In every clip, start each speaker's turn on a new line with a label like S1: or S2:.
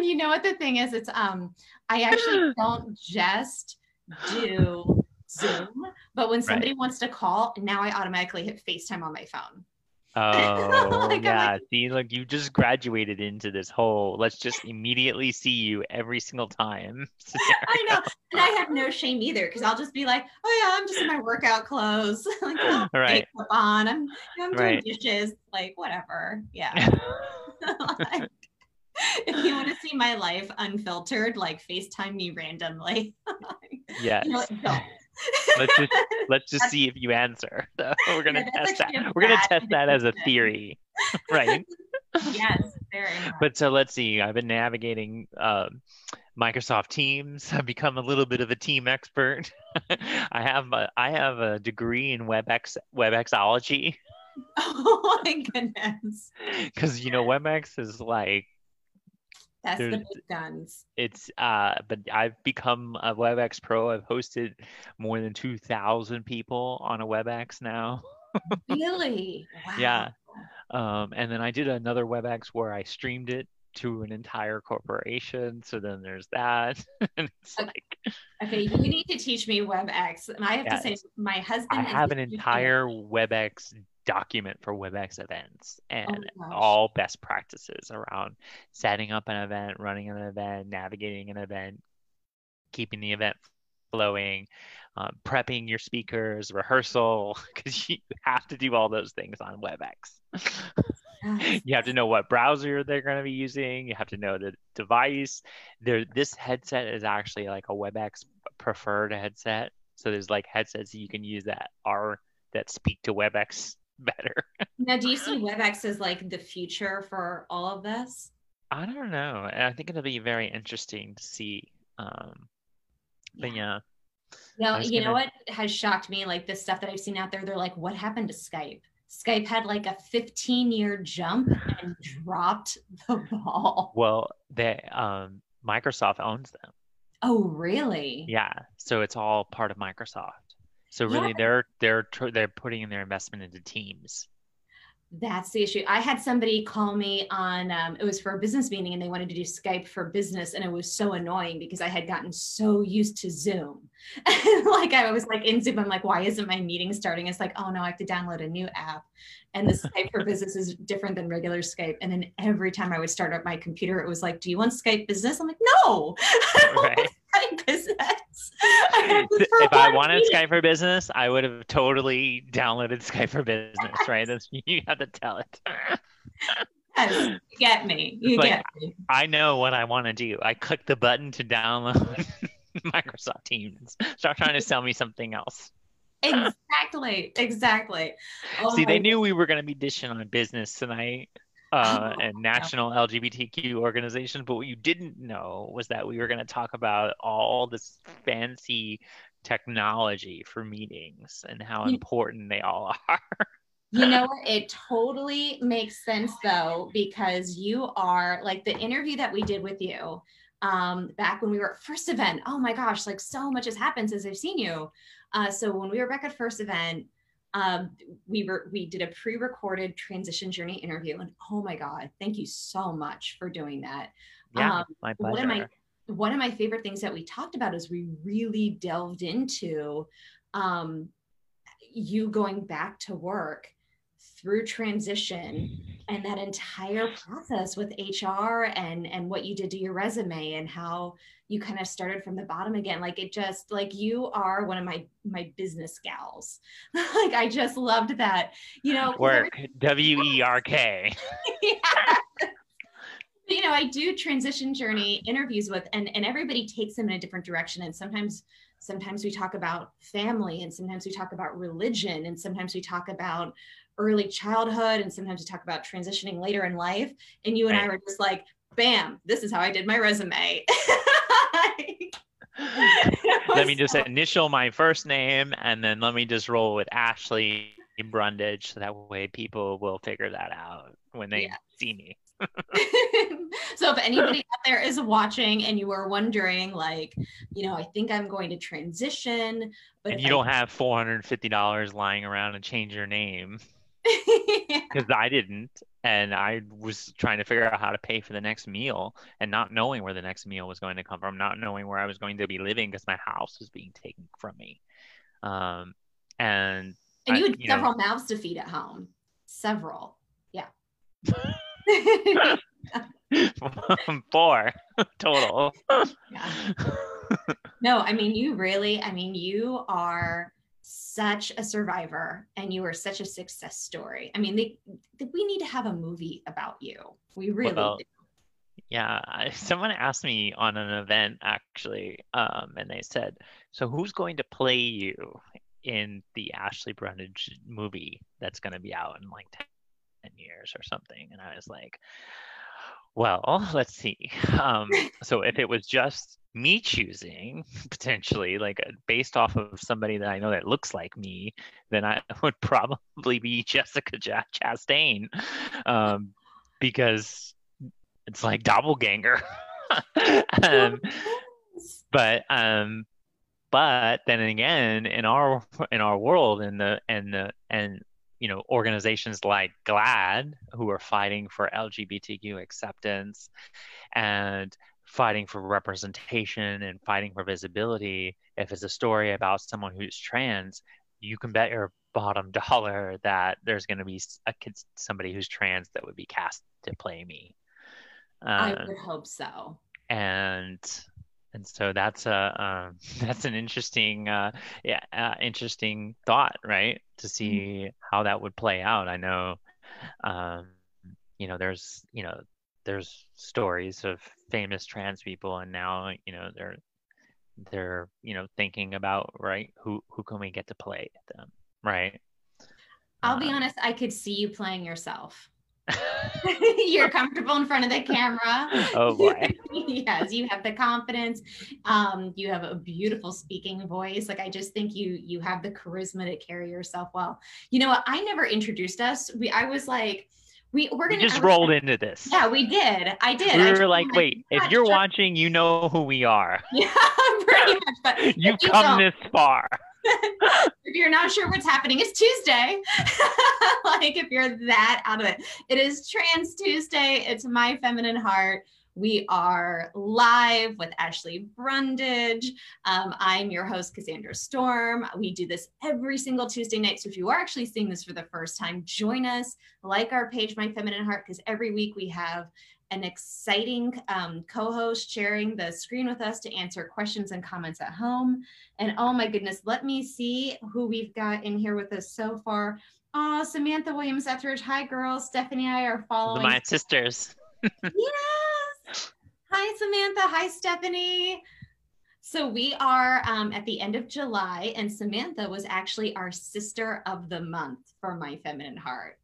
S1: and you know what the thing is? It's um, I actually don't just do Zoom, but when somebody right. wants to call, now I automatically hit FaceTime on my phone.
S2: Oh like, yeah. Like, see, look, you just graduated into this whole let's just immediately see you every single time.
S1: I know. And I have no shame either because I'll just be like, oh yeah, I'm just in my workout clothes. like, oh, right. on. I'm, I'm doing right. dishes, like whatever. Yeah. like, if you want to see my life unfiltered, like FaceTime me randomly.
S2: yes. You know, let's just let's just see if you answer. So we're gonna yeah, test that. We're gonna test that as a theory, right?
S1: yes, very. Much.
S2: But so let's see. I've been navigating um, Microsoft Teams. I've become a little bit of a team expert. I have a, I have a degree in WebEx WebExology.
S1: Oh my goodness!
S2: Because you know WebEx is like
S1: that's There's, the big guns.
S2: It's uh, but I've become a WebEx pro. I've hosted more than two thousand people on a WebEx now.
S1: really?
S2: Wow. Yeah. Um, and then I did another WebEx where I streamed it to an entire corporation. So then there's that. and it's
S1: okay. like Okay, you need to teach me WebEx. And I have to say my husband
S2: I have an entire WebEx document for WebEx events and oh all best practices around setting up an event, running an event, navigating an event, keeping the event flowing, um, prepping your speakers, rehearsal, because you have to do all those things on WebEx. you have to know what browser they're going to be using. You have to know the device. There, this headset is actually like a WebEx preferred headset. So there's like headsets that you can use that are that speak to WebEx better.
S1: now, do you see WebEx as like the future for all of this?
S2: I don't know. I think it'll be very interesting to see. Um, but yeah.
S1: Now, you gonna... know what has shocked me? Like the stuff that I've seen out there, they're like, what happened to Skype? Skype had like a 15 year jump and dropped the ball.
S2: Well, they um Microsoft owns them.
S1: Oh, really?
S2: Yeah. So it's all part of Microsoft. So really, yeah. they're they're they're putting in their investment into Teams.
S1: That's the issue. I had somebody call me on, um, it was for a business meeting and they wanted to do Skype for business. And it was so annoying because I had gotten so used to Zoom. like I was like in Zoom, I'm like, why isn't my meeting starting? It's like, oh no, I have to download a new app. And the Skype for business is different than regular Skype. And then every time I would start up my computer, it was like, do you want Skype business? I'm like, no. Right. Skype business.
S2: if I wanted Skype for Business, I would have totally downloaded Skype for Business, right? That's, you have to tell it.
S1: yes, you get me. You like, get me.
S2: I know what I want to do. I click the button to download Microsoft Teams. Stop trying to sell me something else.
S1: exactly. Exactly.
S2: Oh See, they oh knew we were going to be dishing on business tonight uh, and national LGBTQ organizations. But what you didn't know was that we were going to talk about all this fancy technology for meetings and how important they all are.
S1: you know it totally makes sense though because you are like the interview that we did with you um back when we were at first event oh my gosh like so much has happened since i've seen you uh so when we were back at first event um, we were we did a pre-recorded transition journey interview and oh my god thank you so much for doing that
S2: yeah um, my pleasure.
S1: one of my one of my favorite things that we talked about is we really delved into um, you going back to work through transition and that entire process with HR and and what you did to your resume and how you kind of started from the bottom again. Like it just like you are one of my my business gals. Like I just loved that you know.
S2: Work. W E R K.
S1: You know I do transition journey interviews with and and everybody takes them in a different direction. And sometimes sometimes we talk about family and sometimes we talk about religion and sometimes we talk about early childhood and sometimes we talk about transitioning later in life and you and right. i were just like bam this is how i did my resume
S2: let me just initial my first name and then let me just roll with ashley brundage so that way people will figure that out when they yeah. see me
S1: so if anybody out there is watching and you are wondering like you know i think i'm going to transition
S2: but you don't have $450 lying around and change your name because I didn't. and I was trying to figure out how to pay for the next meal and not knowing where the next meal was going to come from, not knowing where I was going to be living because my house was being taken from me. Um, and
S1: and you had I, you several know, mouths to feed at home. Several. Yeah.
S2: Four total.
S1: Yeah. No, I mean, you really, I mean, you are such a survivor and you are such a success story. I mean, they, they we need to have a movie about you. We really well, do.
S2: Yeah, someone asked me on an event actually, um, and they said, "So who's going to play you in the Ashley Brundage movie that's going to be out in like ten years or something?" And I was like, "Well, let's see. Um, so if it was just me choosing potentially like uh, based off of somebody that I know that looks like me, then I would probably be Jessica Chastain, um, because it's like doppelganger. um, but um, but then again, in our in our world, in the and the and you know organizations like GLAAD who are fighting for LGBTQ acceptance and fighting for representation and fighting for visibility, if it's a story about someone who's trans, you can bet your bottom dollar that there's going to be a kid, somebody who's trans that would be cast to play me.
S1: Um, I would hope so.
S2: And and so that's a um, that's an interesting uh, yeah uh, interesting thought, right? To see mm-hmm. how that would play out. I know, um, you know, there's you know there's stories of famous trans people and now you know they're they're you know thinking about right who who can we get to play them right?
S1: I'll um, be honest i could see you playing yourself. You're comfortable in front of the camera.
S2: Oh boy.
S1: Yes you have the confidence. Um you have a beautiful speaking voice. Like i just think you you have the charisma to carry yourself well. You know what? I never introduced us. We i was like we we're gonna
S2: we just rolled into this.
S1: Yeah, we did. I did.
S2: We were like, wait, if you're watching, you know who we are.
S1: Yeah, pretty much.
S2: But You've come this far.
S1: if you're not sure what's happening, it's Tuesday. like if you're that out of it, it is Trans Tuesday. It's my feminine heart. We are live with Ashley Brundage. Um, I'm your host, Cassandra Storm. We do this every single Tuesday night. So if you are actually seeing this for the first time, join us, like our page, My Feminine Heart, because every week we have an exciting um, co-host sharing the screen with us to answer questions and comments at home. And oh my goodness, let me see who we've got in here with us so far. Oh, Samantha Williams Etheridge. Hi, girls. Stephanie and I are following.
S2: My sisters.
S1: Yeah. Hi, Samantha. Hi, Stephanie. So we are um, at the end of July, and Samantha was actually our sister of the month for My Feminine Heart.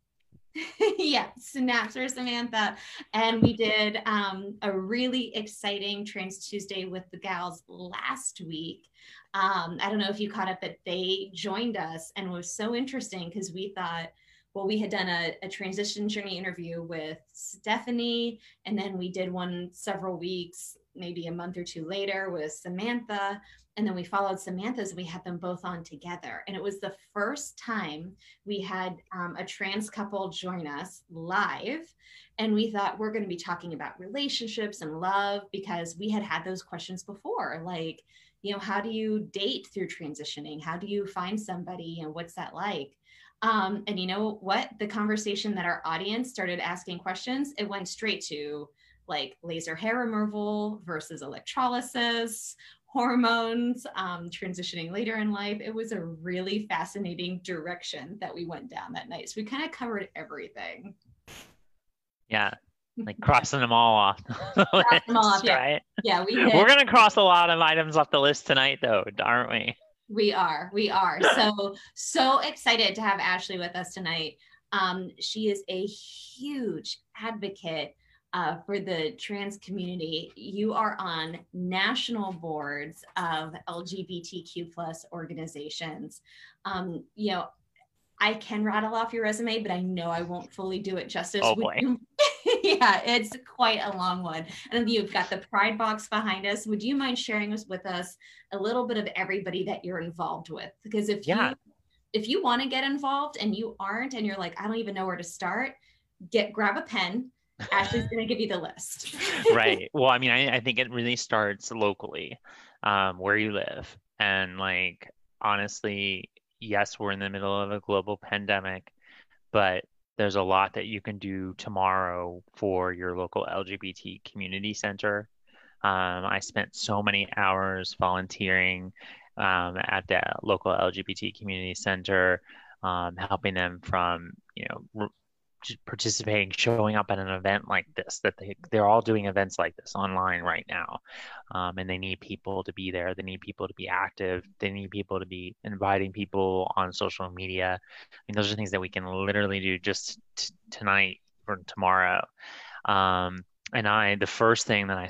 S1: yeah, snaps for Samantha. And we did um, a really exciting Trans Tuesday with the gals last week. Um, I don't know if you caught up, but they joined us and was so interesting because we thought – well, we had done a, a, transition journey interview with Stephanie, and then we did one several weeks, maybe a month or two later with Samantha. And then we followed Samantha's, we had them both on together. And it was the first time we had um, a trans couple join us live. And we thought we're going to be talking about relationships and love because we had had those questions before. Like, you know, how do you date through transitioning? How do you find somebody? And what's that like? Um, and you know what? The conversation that our audience started asking questions, it went straight to like laser hair removal versus electrolysis, hormones, um, transitioning later in life. It was a really fascinating direction that we went down that night. So we kind of covered everything.
S2: Yeah, like crossing them all off. the list,
S1: all off, yeah. right? Yeah, we
S2: did. We're gonna cross a lot of items off the list tonight, though, aren't we?
S1: We are. We are. So, so excited to have Ashley with us tonight. Um, she is a huge advocate uh, for the trans community. You are on national boards of LGBTQ plus organizations. Um, you know, I can rattle off your resume, but I know I won't fully do it justice.
S2: Oh boy.
S1: yeah, it's quite a long one. And you've got the Pride box behind us. Would you mind sharing with us a little bit of everybody that you're involved with? Because if yeah. you if you want to get involved and you aren't and you're like, I don't even know where to start, get grab a pen. Ashley's going to give you the list.
S2: right. Well, I mean, I, I think it really starts locally, um, where you live. And like, honestly, yes, we're in the middle of a global pandemic, but there's a lot that you can do tomorrow for your local LGBT community center. Um, I spent so many hours volunteering um, at the local LGBT community center, um, helping them from you know participating, showing up at an event like this. That they they're all doing events like this online right now, um, and they need people to be there. They need people to be active. They need people to be inviting people on social media. I mean, those are things that we can literally do just t- tonight or tomorrow. Um, and I, the first thing that I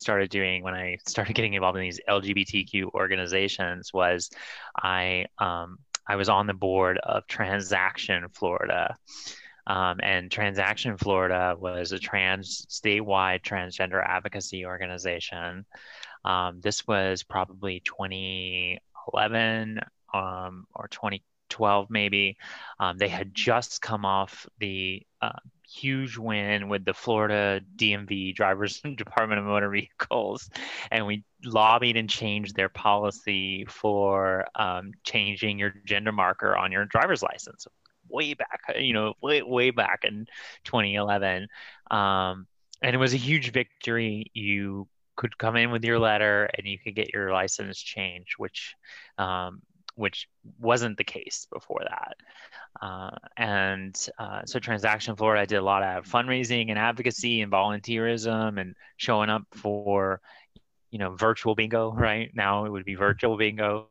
S2: started doing when I started getting involved in these LGBTQ organizations was I um, I was on the board of Transaction Florida. Um, and Transaction Florida was a trans statewide transgender advocacy organization. Um, this was probably 2011 um, or 2012, maybe. Um, they had just come off the uh, huge win with the Florida DMV Drivers Department of Motor Vehicles, and we lobbied and changed their policy for um, changing your gender marker on your driver's license way back, you know, way way back in 2011, um, and it was a huge victory. You could come in with your letter and you could get your license changed, which um, which wasn't the case before that. Uh, and uh, so Transaction Florida, did a lot of fundraising and advocacy and volunteerism and showing up for, you know, virtual bingo. Right now, it would be virtual bingo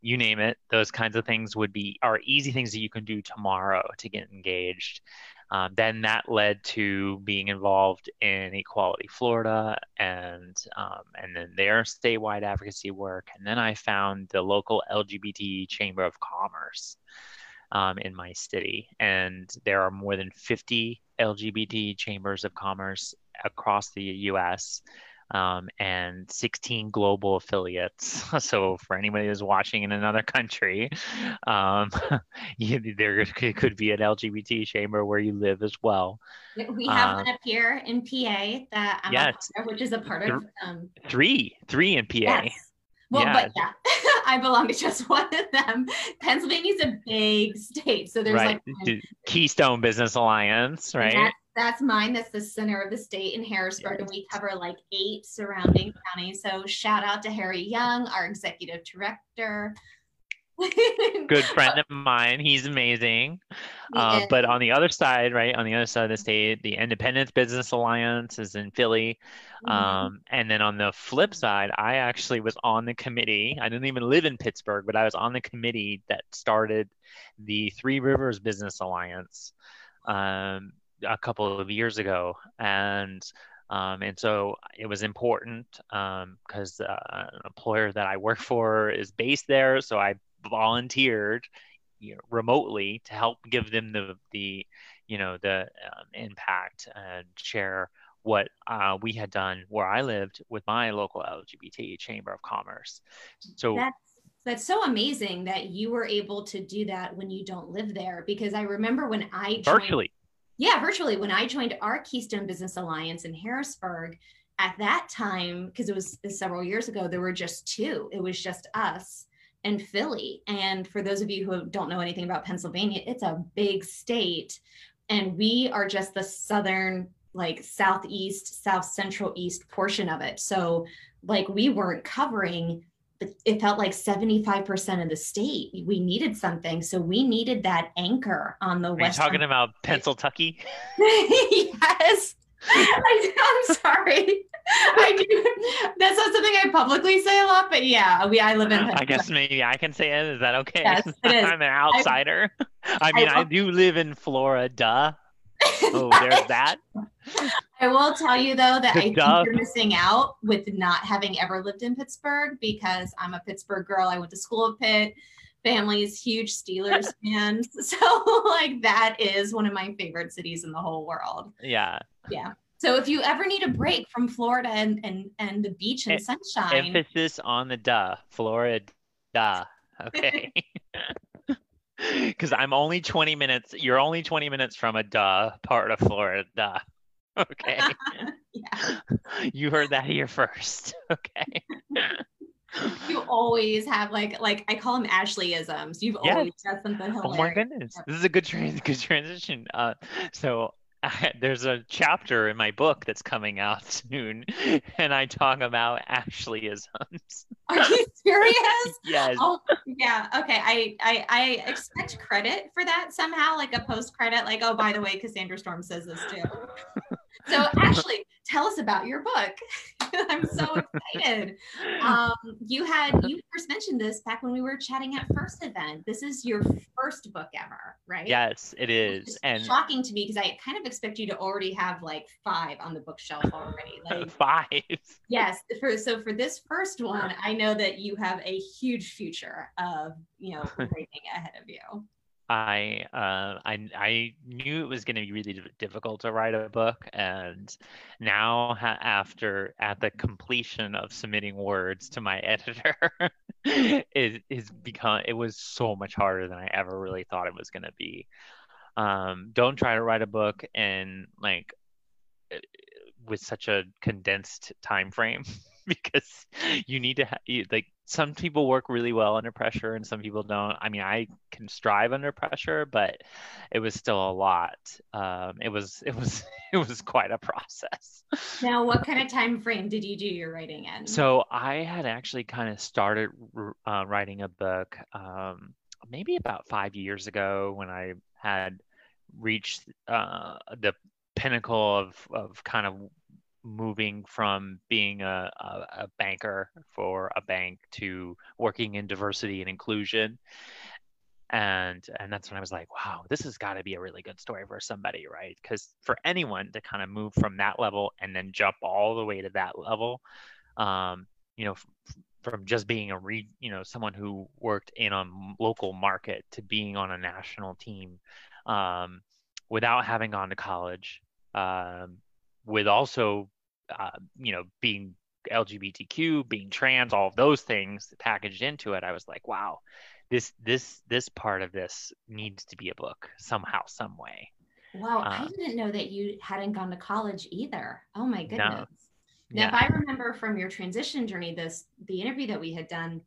S2: you name it those kinds of things would be are easy things that you can do tomorrow to get engaged. Um, then that led to being involved in equality florida and um, and then their statewide advocacy work. And then i found the local lgbt chamber of commerce um, in my city. And there are more than 50 lgbt chambers of commerce across the us um, and 16 global affiliates. So for anybody who's watching in another country, um, you, there could be an LGBT chamber where you live as well.
S1: We have uh, one up here in PA that I'm yes, which is a part of
S2: um, three, three in PA. Yes.
S1: Well, yeah. but yeah, I belong to just one of them. Pennsylvania's a big state, so there's right.
S2: like Keystone Business Alliance, right?
S1: That's mine. That's the center of the state in Harrisburg, yes. and we cover like eight surrounding counties. So shout out to Harry Young, our executive director.
S2: Good friend of mine. He's amazing. Uh, but on the other side, right, on the other side of the state, the Independence Business Alliance is in Philly. Mm-hmm. Um, and then on the flip side, I actually was on the committee. I didn't even live in Pittsburgh, but I was on the committee that started the Three Rivers Business Alliance. Um, a couple of years ago, and um, and so it was important because um, uh, an employer that I work for is based there, so I volunteered you know, remotely to help give them the the you know the um, impact and share what uh, we had done where I lived with my local LGBT chamber of commerce. So
S1: that's that's so amazing that you were able to do that when you don't live there because I remember when I
S2: virtually
S1: yeah, virtually. When I joined our Keystone Business Alliance in Harrisburg, at that time, because it was uh, several years ago, there were just two. It was just us and Philly. And for those of you who don't know anything about Pennsylvania, it's a big state. And we are just the southern, like southeast, south central east portion of it. So, like, we weren't covering it felt like 75% of the state we needed something so we needed that anchor on the
S2: Are west talking about pennsylvania
S1: yes I, am sorry I do. That's not something I publicly say a lot, but yeah, we I live in.
S2: I guess maybe I can say it. Is that okay? Yes, it is. I'm an outsider. I, I mean, I, I do live in Florida. Oh, there's that.
S1: I will tell you though that I think you're missing out with not having ever lived in Pittsburgh because I'm a Pittsburgh girl. I went to school at Pitt. Family's huge Steelers fans. So like that is one of my favorite cities in the whole world.
S2: Yeah.
S1: Yeah. So if you ever need a break from Florida and and, and the beach and sunshine.
S2: Emphasis on the duh. Florida. Duh. Okay. because I'm only 20 minutes. You're only 20 minutes from a duh part of Florida. Okay. yeah. You heard that here first. Okay.
S1: you always have like like I call them Ashleyisms. You've always got something hilarious.
S2: Oh my goodness, this is a good trans good transition. Uh, so there's a chapter in my book that's coming out soon, and I talk about Ashleyisms.
S1: Are you serious?
S2: yes.
S1: Oh, yeah. Okay. I, I I expect credit for that somehow, like a post credit, like oh by the way, Cassandra Storm says this too. So Ashley, tell us about your book. I'm so excited. Um, you had you first mentioned this back when we were chatting at first event. This is your first book ever, right?
S2: Yes, it is.
S1: And shocking to me because I kind of expect you to already have like five on the bookshelf already. Like
S2: five.
S1: Yes. For so for this first one, I know that you have a huge future of you know writing ahead of you.
S2: I uh, I I knew it was going to be really difficult to write a book, and now ha- after at the completion of submitting words to my editor, it is become it was so much harder than I ever really thought it was going to be. Um, don't try to write a book in like eh, with such a condensed time frame because you need to have like some people work really well under pressure and some people don't. I mean i can strive under pressure but it was still a lot. Um, it was it was it was quite a process.
S1: Now what kind of time frame did you do your writing in?
S2: So i had actually kind of started uh, writing a book um, maybe about five years ago when i had reached uh, the pinnacle of of kind of moving from being a, a, a, banker for a bank to working in diversity and inclusion. And and that's when i was like wow this has got to be a really good story for somebody right? Because for anyone to kind of move from that level and then jump all the way to that level um, you know f- from just being a re you know someone who worked in a local market to being on a national team um, without having gone to college um, with also uh, you know being lgbtq being trans all of those things packaged into it i was like wow this this this part of this needs to be a book somehow some way.
S1: Wow i um, didn't know that you hadn't gone to college either. Oh my goodness. No. now yeah. if i remember from your transition journey this the interview that we had done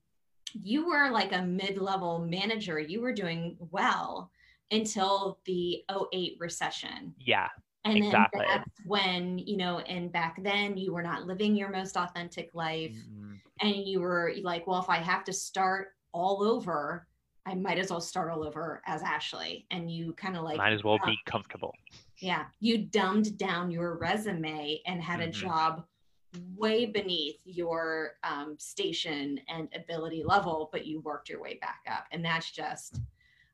S1: you were like a mid-level manager. You were doing well until the 08 recession.
S2: Yeah
S1: and exactly. then that's when you know and back then you were not living your most authentic life mm-hmm. and you were like well if i have to start all over i might as well start all over as ashley and you kind of like
S2: might as well be comfortable
S1: yeah you dumbed down your resume and had mm-hmm. a job way beneath your um, station and ability level but you worked your way back up and that's just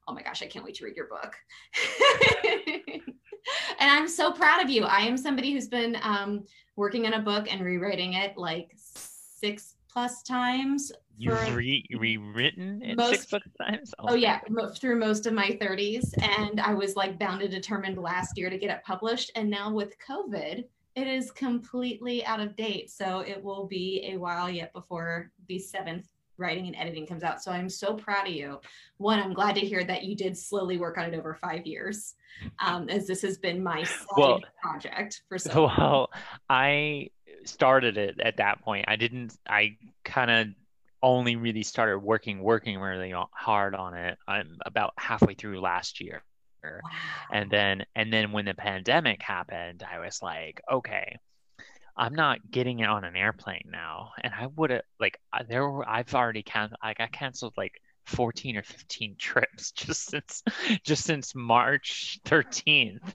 S1: oh my gosh i can't wait to read your book and I'm so proud of you. I am somebody who's been um, working on a book and rewriting it like six plus times.
S2: You've re- rewritten it most, six plus times?
S1: Oh, oh yeah, through most of my 30s. And I was like bound and determined last year to get it published. And now with COVID, it is completely out of date. So it will be a while yet before the seventh writing and editing comes out. So I'm so proud of you. One, I'm glad to hear that you did slowly work on it over five years, um, as this has been my well, project for so.
S2: Long. Well, I started it at that point. I didn't. I kind of only really started working, working really hard on it. I'm about halfway through last year. Wow. And then, and then when the pandemic happened, I was like, okay, I'm not getting it on an airplane now. And I would have like there were I've already canceled like I canceled like 14 or 15 trips just since just since March 13th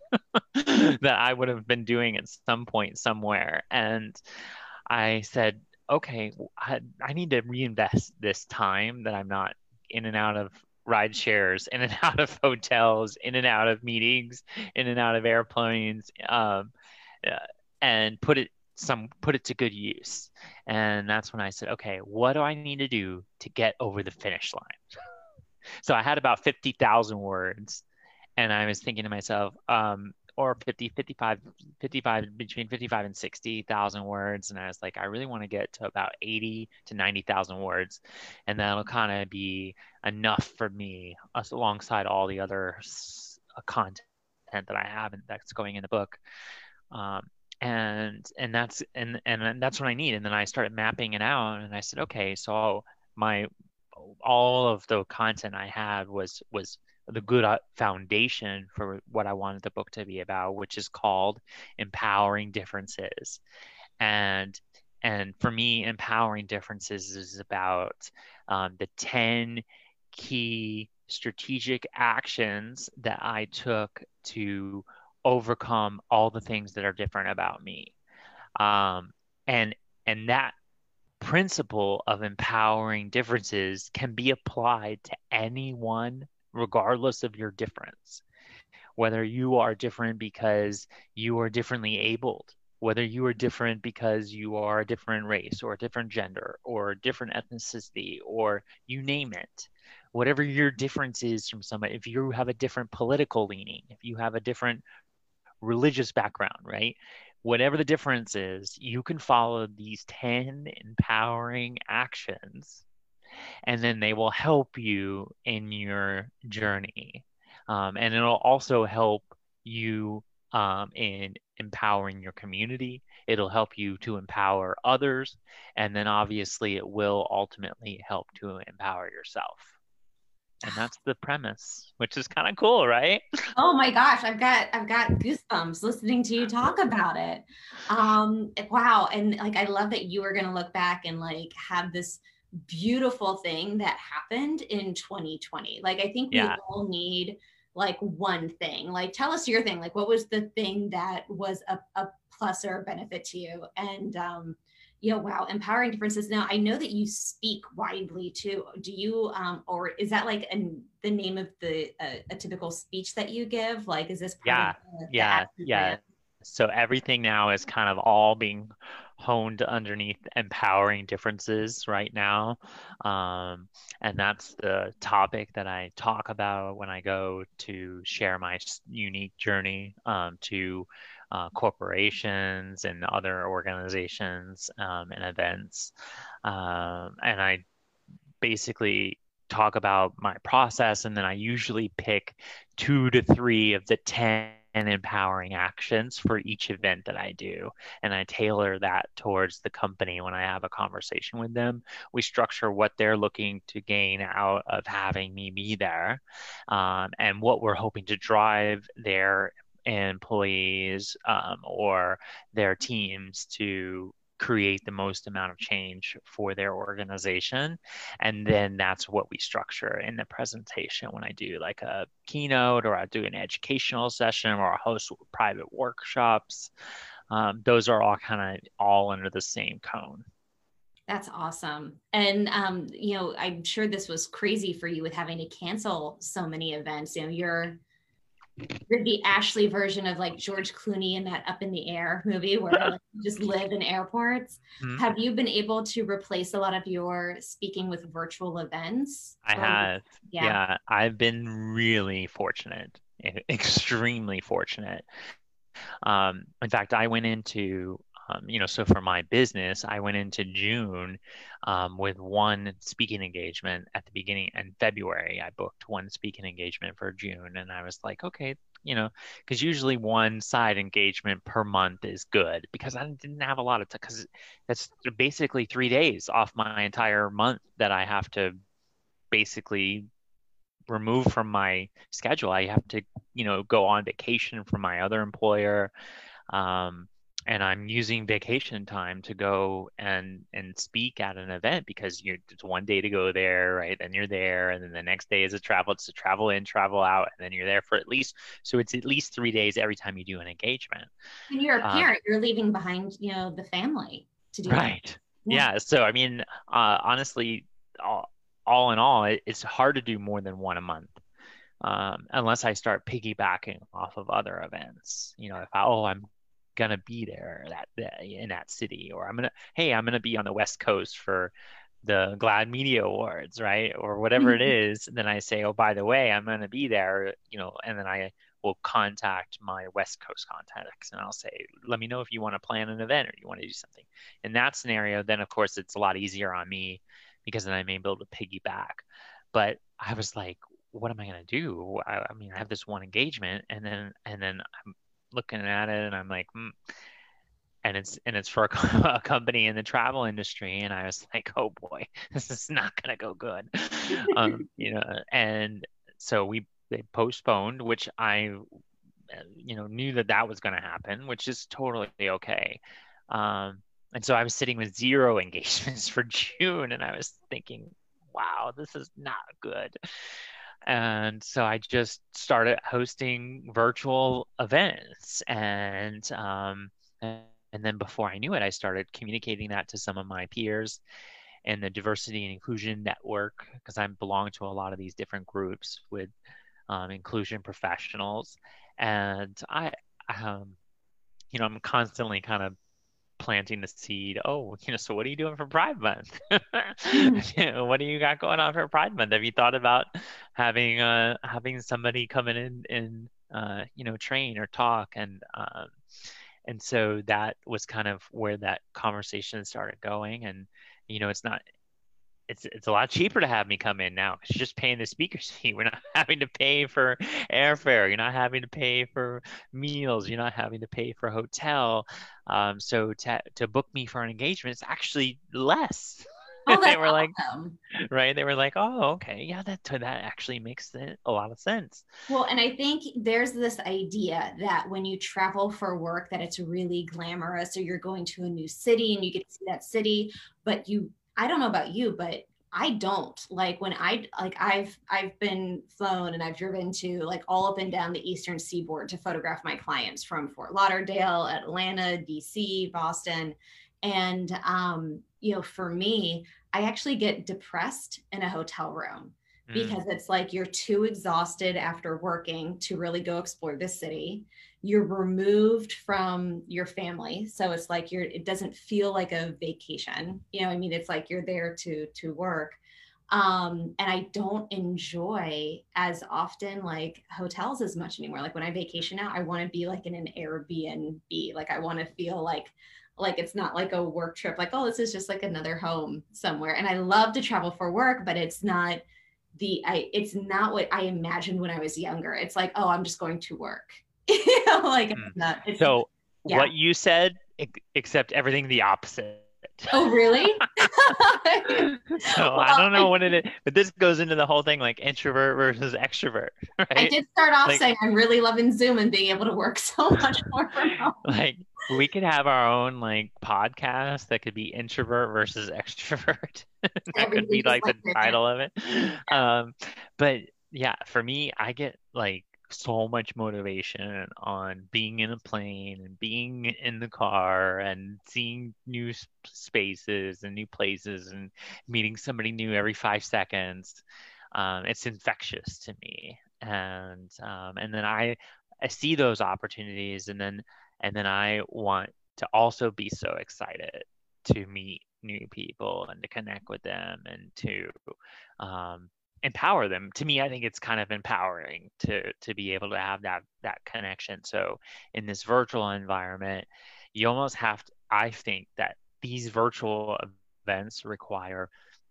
S2: that I would have been doing at some point somewhere. And I said, okay, I, I need to reinvest this time that I'm not in and out of ride shares, in and out of hotels, in and out of meetings, in and out of airplanes, um, uh, and put it some put it to good use. And that's when I said, okay, what do I need to do to get over the finish line? so I had about 50,000 words and I was thinking to myself, um, or 50 55 55 between 55 and 60,000 words and I was like I really want to get to about 80 to 90,000 words and that'll kind of be enough for me alongside all the other content that I have and that's going in the book um, and and that's and and that's what I need and then I started mapping it out and I said okay so my all of the content I had was was the good uh, foundation for what I wanted the book to be about, which is called Empowering Differences. And and for me, empowering differences is about um, the 10 key strategic actions that I took to overcome all the things that are different about me. Um, and and that principle of empowering differences can be applied to anyone regardless of your difference. Whether you are different because you are differently abled, whether you are different because you are a different race or a different gender or a different ethnicity or you name it. Whatever your difference is from somebody, if you have a different political leaning, if you have a different religious background, right? Whatever the difference is, you can follow these 10 empowering actions and then they will help you in your journey. Um, and it'll also help you um, in empowering your community. It'll help you to empower others. And then obviously, it will ultimately help to empower yourself. And that's the premise, which is kind of cool, right?
S1: Oh my gosh, I've got I've got goosebumps listening to you talk about it. Um, wow, and like I love that you are going to look back and like have this beautiful thing that happened in 2020. Like I think yeah. we all need like one thing. Like tell us your thing. Like what was the thing that was a, a plus or a benefit to you? And um, know, wow, empowering differences. Now I know that you speak widely too. Do you um or is that like an, the name of the uh, a typical speech that you give? Like is this
S2: yeah,
S1: the,
S2: yeah, yeah. So everything now is kind of all being honed underneath empowering differences right now. Um, and that's the topic that I talk about when I go to share my unique journey um, to uh, corporations and other organizations um, and events. Um, and I basically talk about my process, and then I usually pick two to three of the 10 and empowering actions for each event that I do. And I tailor that towards the company when I have a conversation with them. We structure what they're looking to gain out of having me be there um, and what we're hoping to drive their employees um, or their teams to create the most amount of change for their organization. And then that's what we structure in the presentation when I do like a keynote or I do an educational session or I host private workshops. Um, those are all kind of all under the same cone.
S1: That's awesome. And um, you know, I'm sure this was crazy for you with having to cancel so many events. You know, you're you're the Ashley version of like George Clooney in that Up in the Air movie where like, you just live in airports. Mm-hmm. Have you been able to replace a lot of your speaking with virtual events?
S2: I have. Yeah. yeah, I've been really fortunate, extremely fortunate. Um, in fact, I went into um, you know, so for my business, I went into June um, with one speaking engagement at the beginning. and February, I booked one speaking engagement for June, and I was like, okay, you know, because usually one side engagement per month is good because I didn't have a lot of time because that's basically three days off my entire month that I have to basically remove from my schedule. I have to, you know, go on vacation from my other employer. Um, and I'm using vacation time to go and and speak at an event because you're it's one day to go there, right? And you're there, and then the next day is a travel. It's a travel in, travel out, and then you're there for at least so it's at least three days every time you do an engagement.
S1: And you're a um, parent, um, you're leaving behind, you know, the family to do
S2: right. Yeah. yeah. So I mean, uh, honestly, all, all in all, it, it's hard to do more than one a month. Um, unless I start piggybacking off of other events. You know, if I, oh, I'm gonna be there that, that in that city or i'm gonna hey i'm gonna be on the west coast for the GLAAD Media Awards, right? Or whatever it is then I say, oh, by the way, I'm going to be there, you know, and then I will contact my West Coast contacts and I'll say, let me know if you want to plan an event or you want to do something. In that scenario, then of course it's a lot easier on me because then I'm able to piggyback. But I was like, what am I going to do? I, I, mean, I have this one engagement and then, and then I'm looking at it and I'm like, mm. and it's, and it's for a, a company in the travel industry. And I was like, oh boy, this is not going to go good. um, you know, and so we, they postponed, which I, you know, knew that that was going to happen, which is totally okay. Um, and so I was sitting with zero engagements for June, and I was thinking, wow, this is not good. And so I just started hosting virtual events, and um, and then before I knew it, I started communicating that to some of my peers in the diversity and inclusion network because I belong to a lot of these different groups with um, inclusion professionals, and I, um, you know, I'm constantly kind of planting the seed. Oh, you know, so what are you doing for Pride Month? what do you got going on for Pride Month? Have you thought about having uh having somebody come in and, and uh you know train or talk and um and so that was kind of where that conversation started going and you know it's not it's it's a lot cheaper to have me come in now. It's just paying the speaker's fee. We're not having to pay for airfare. You're not having to pay for meals. You're not having to pay for a hotel. Um, so to to book me for an engagement, it's actually less.
S1: Oh,
S2: they were
S1: awesome.
S2: like, right? They were like, oh, okay, yeah, that that actually makes a lot of sense.
S1: Well, and I think there's this idea that when you travel for work, that it's really glamorous, or you're going to a new city and you get to see that city, but you I don't know about you, but I don't like when I like I've I've been flown and I've driven to like all up and down the eastern seaboard to photograph my clients from Fort Lauderdale, Atlanta, DC, Boston. And um, you know, for me, I actually get depressed in a hotel room mm. because it's like you're too exhausted after working to really go explore the city you're removed from your family. So it's like you're it doesn't feel like a vacation. You know i mean? It's like you're there to to work. Um and i don't enjoy as often like hotels as much anymore. Like when i vacation out i want to be like in an airbnb. Like i want to feel like like it's not like a work trip like oh this is just like another home somewhere. And i love to travel for work but it's not the i it's not what i imagined when i was younger. It's like oh i'm just going to work like mm. it's not. It's,
S2: so yeah. what you said, except everything the opposite.
S1: Oh, really?
S2: so well, I don't know I, what it is, but this goes into the whole thing like introvert versus extrovert. Right? I
S1: did start off like, saying I'm really loving Zoom and being able to work so much more from home.
S2: Like we could have our own like podcast that could be introvert versus extrovert. that could be like, like the title of it. Um, but yeah, for me, I get like so much motivation on being in a plane and being in the car and seeing new spaces and new places and meeting somebody new every five seconds. Um, it's infectious to me, and um, and then I I see those opportunities, and then and then I want to also be so excited to meet new people and to connect with them and to um, empower them. To me i think it's kind of empowering to to be able to have that that connection. So in this virtual environment you almost have to i think that these virtual events require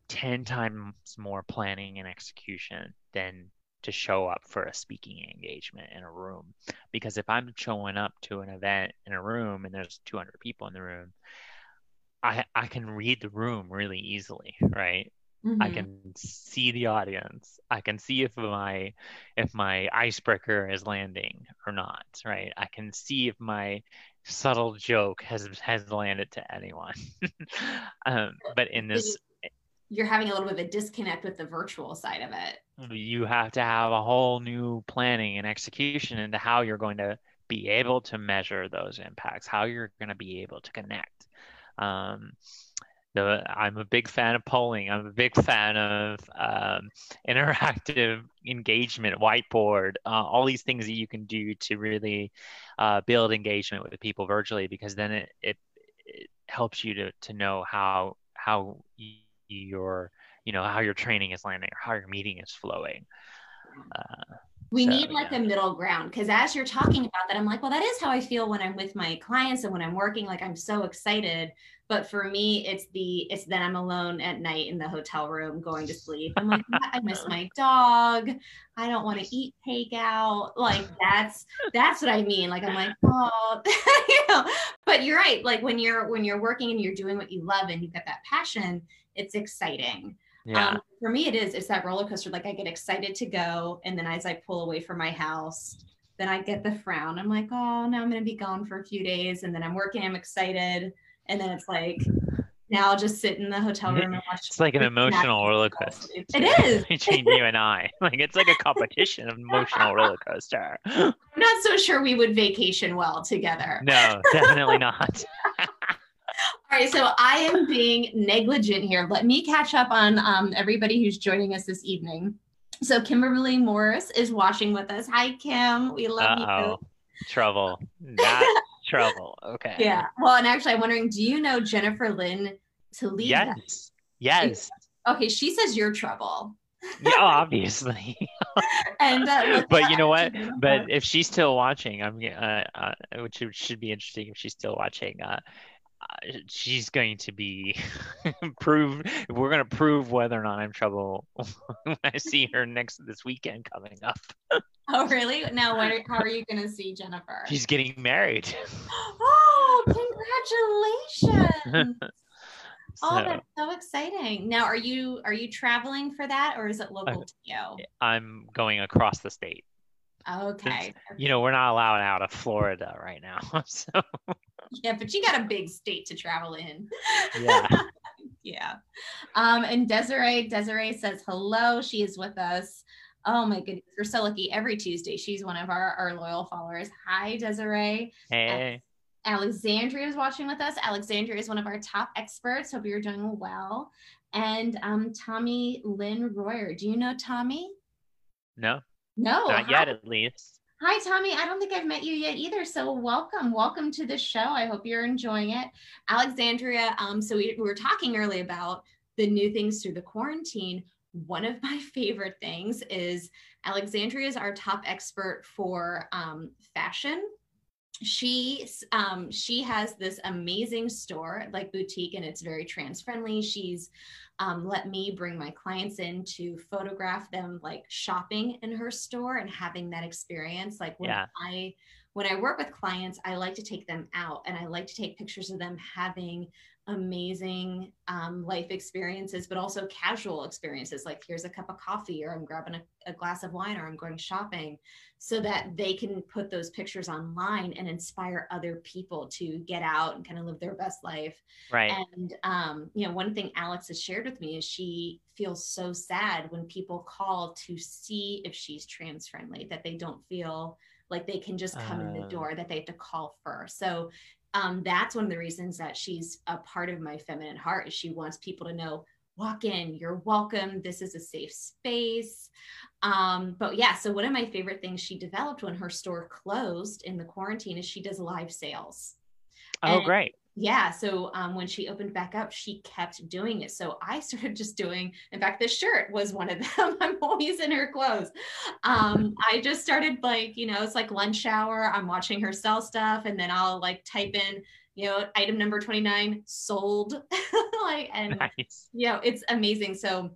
S2: 10 times more planning and execution than to show up for a speaking engagement in a room. Because if i'm showing up to an event in a room and there's 200 people in the room i i can read the room really easily right Mm-hmm. I can see the audience. I can see if my if my icebreaker is landing or not, right? I can see if my subtle joke has has landed to anyone. um, but in this
S1: you're having a little bit of a disconnect with the virtual side of it.
S2: You have to have a whole new planning and execution into how you're going to be able to measure those impacts, how you're going to be able to connect. Um, the, I'm a big fan of polling. I'm a big fan of um, interactive engagement, whiteboard, uh, all these things that you can do to really uh, build engagement with people virtually, because then it, it, it helps you to, to know how how your you know how your training is landing or how your meeting is flowing. Uh,
S1: we so, need like yeah. a middle ground because as you're talking about that i'm like well that is how i feel when i'm with my clients and when i'm working like i'm so excited but for me it's the it's then i'm alone at night in the hotel room going to sleep i'm like i miss my dog i don't want to eat takeout like that's that's what i mean like i'm like oh you know but you're right like when you're when you're working and you're doing what you love and you've got that passion it's exciting yeah. Um, for me, it is. It's that roller coaster. Like I get excited to go, and then as I pull away from my house, then I get the frown. I'm like, oh, now I'm going to be gone for a few days, and then I'm working. I'm excited, and then it's like, now I'll just sit in the hotel room and watch.
S2: It's like an emotional roller coaster.
S1: It is
S2: between you and I. Like it's like a competition of emotional roller coaster.
S1: I'm not so sure we would vacation well together.
S2: No, definitely not.
S1: All right, so I am being negligent here. Let me catch up on um, everybody who's joining us this evening. So Kimberly Morris is watching with us. Hi, Kim. We love Uh-oh. you.
S2: Trouble. Not trouble. Okay.
S1: Yeah. Well, and actually, I'm wondering, do you know Jennifer Lynn Toledo?
S2: Yes. Yes.
S1: Okay, she says you're trouble.
S2: yeah, obviously. and uh, but you know what? But if she's still watching, I'm uh, uh, which should be interesting if she's still watching. She's going to be prove we're going to prove whether or not i'm trouble when i see her next this weekend coming up.
S1: Oh really? Now what are, how are you going to see jennifer?
S2: She's getting married.
S1: Oh congratulations! Oh, so, oh that's so exciting. Now are you are you traveling for that or is it local to you?
S2: I'm going across the state.
S1: Okay.
S2: You know we're not allowed out of florida right now so
S1: yeah, but you got a big state to travel in.
S2: Yeah.
S1: yeah. Um, and Desiree, Desiree says hello. She is with us. Oh my goodness, we're so lucky. Every Tuesday, she's one of our, our loyal followers. Hi, Desiree.
S2: Hey.
S1: Alexandria is watching with us. Alexandria is one of our top experts. Hope you're doing well. And um, Tommy Lynn Royer. Do you know Tommy?
S2: No.
S1: No.
S2: Not yet, at least.
S1: Hi, Tommy. I don't think I've met you yet either. So welcome. Welcome to the show. I hope you're enjoying it. Alexandria, um, so we, we were talking earlier about the new things through the quarantine. One of my favorite things is Alexandria is our top expert for um, fashion she um, she has this amazing store like boutique and it's very trans friendly she's um, let me bring my clients in to photograph them like shopping in her store and having that experience like when yeah. i when i work with clients i like to take them out and i like to take pictures of them having amazing um, life experiences, but also casual experiences like here's a cup of coffee, or I'm grabbing a, a, glass of wine, or I'm going shopping, so that they can put those pictures online and inspire other people to get out and kind of live their best life.
S2: Right.
S1: And, um, you know, one thing Alex has shared with me is she feels so sad when people call to see if she's trans friendly, that they don't feel like they can just come uh, in the uh. door that they have to call first. So um, that's one of the reasons that she's a part of my feminine heart is she wants people to know walk in you're welcome this is a safe space. Um, but yeah so one of my favorite things she developed when her store closed in the quarantine is she does live sales.
S2: Oh and great
S1: yeah so um, when she opened back up she kept doing it. So i started just doing in fact this shirt was one of them. I'm always in her clothes. Um, i just started like you know it's like lunch hour. I'm watching her sell stuff and then i'll like type in you know item number 29 sold. Like and nice. you know it's amazing. So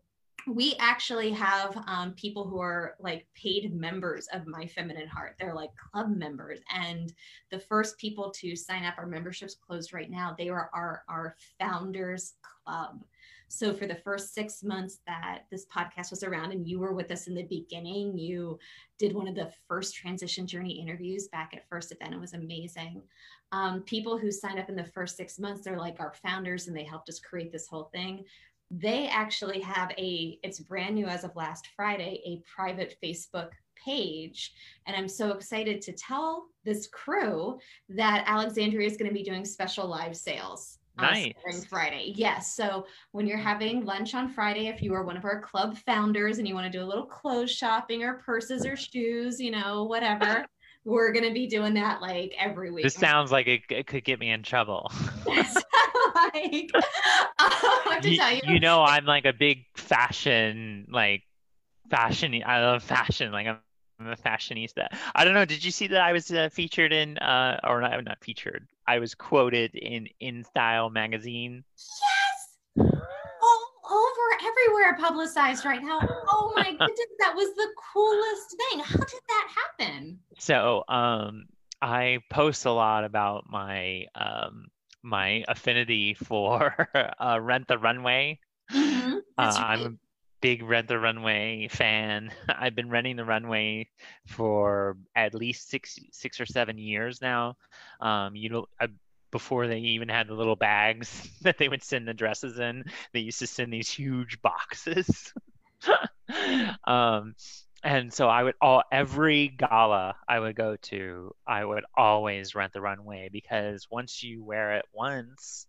S1: we actually have um, people who are like paid members of my feminine heart. They're like club members and the first people to sign up our memberships closed right now. They were our our founders club. So for the first six months that this podcast was around and you were with us in the beginning you did one of the first transition journey interviews back at first event. It was amazing. Um, people who signed up in the first six months they're like our founders and they helped us create this whole thing they actually have a it's brand new as of last friday a private facebook page and i'm so excited to tell this crew that alexandria is going to be doing special live sales
S2: nice.
S1: Uh, friday yes so when you're having lunch on friday if you are one of our club founders and you want to do a little clothes shopping or purses or shoes you know whatever we're going to be doing that like every week.
S2: This sounds like it, it could get me in trouble. like, you, you. you know, I'm like a big fashion, like fashion. I love fashion. Like I'm a fashionista. I don't know. Did you see that I was uh, featured in, uh, or not, not featured? I was quoted in InStyle magazine.
S1: Yes, all over everywhere, publicized right now. Oh my goodness, that was the coolest thing. How did that happen?
S2: So, um, I post a lot about my um my affinity for uh, Rent the Runway. Mm-hmm. Uh, right. I'm a big Rent the Runway fan. I've been renting the runway for at least six six or seven years now. Um, you know, I, before they even had the little bags that they would send the dresses in, they used to send these huge boxes. um, and so I would all every gala I would go to, I would always rent the runway because once you wear it once,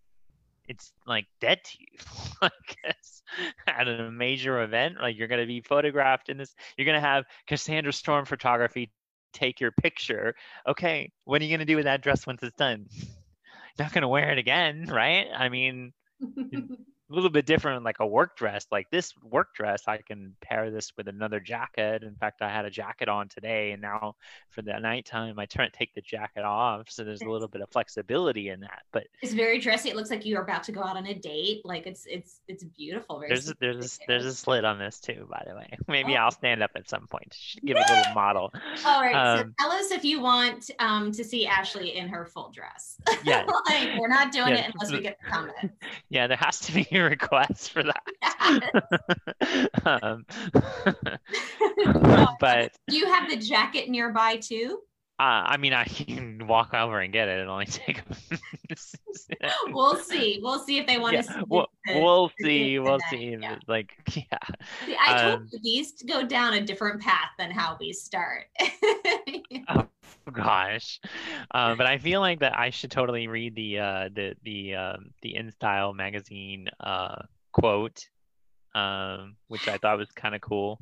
S2: it's like dead to you. Guess at a major event, like you're gonna be photographed in this. You're gonna have Cassandra Storm Photography take your picture. Okay, what are you gonna do with that dress once it's done? Not gonna wear it again, right? I mean, a little bit different like a work dress like this work dress i can pair this with another jacket. In fact i had a jacket on today and now for the nighttime i turn take the jacket off so there's a little bit of flexibility in that but
S1: it's very dressy. It looks like you're about to go out on a date. Like it's it's it's beautiful
S2: there's there's a, there's a slit on this too by the way. Maybe oh. i'll stand up at some point give it a little model.
S1: All right um, so tell us if you want um, to see ashley in her full dress. Yeah like we're not doing yeah. it unless we get the comment
S2: yeah there has to be request for that. um, but
S1: do you have the jacket nearby too?
S2: Uh, I mean, I can walk over and get it. It only take.
S1: we'll see. We'll see if they want
S2: yeah,
S1: to.
S2: We'll, we'll see. We'll see. Yeah. Like, yeah.
S1: See, I told um, these to go down a different path than how we start.
S2: oh, gosh, uh, but I feel like that I should totally read the uh, the the um, the InStyle magazine uh, quote, um, which I thought was kind of cool.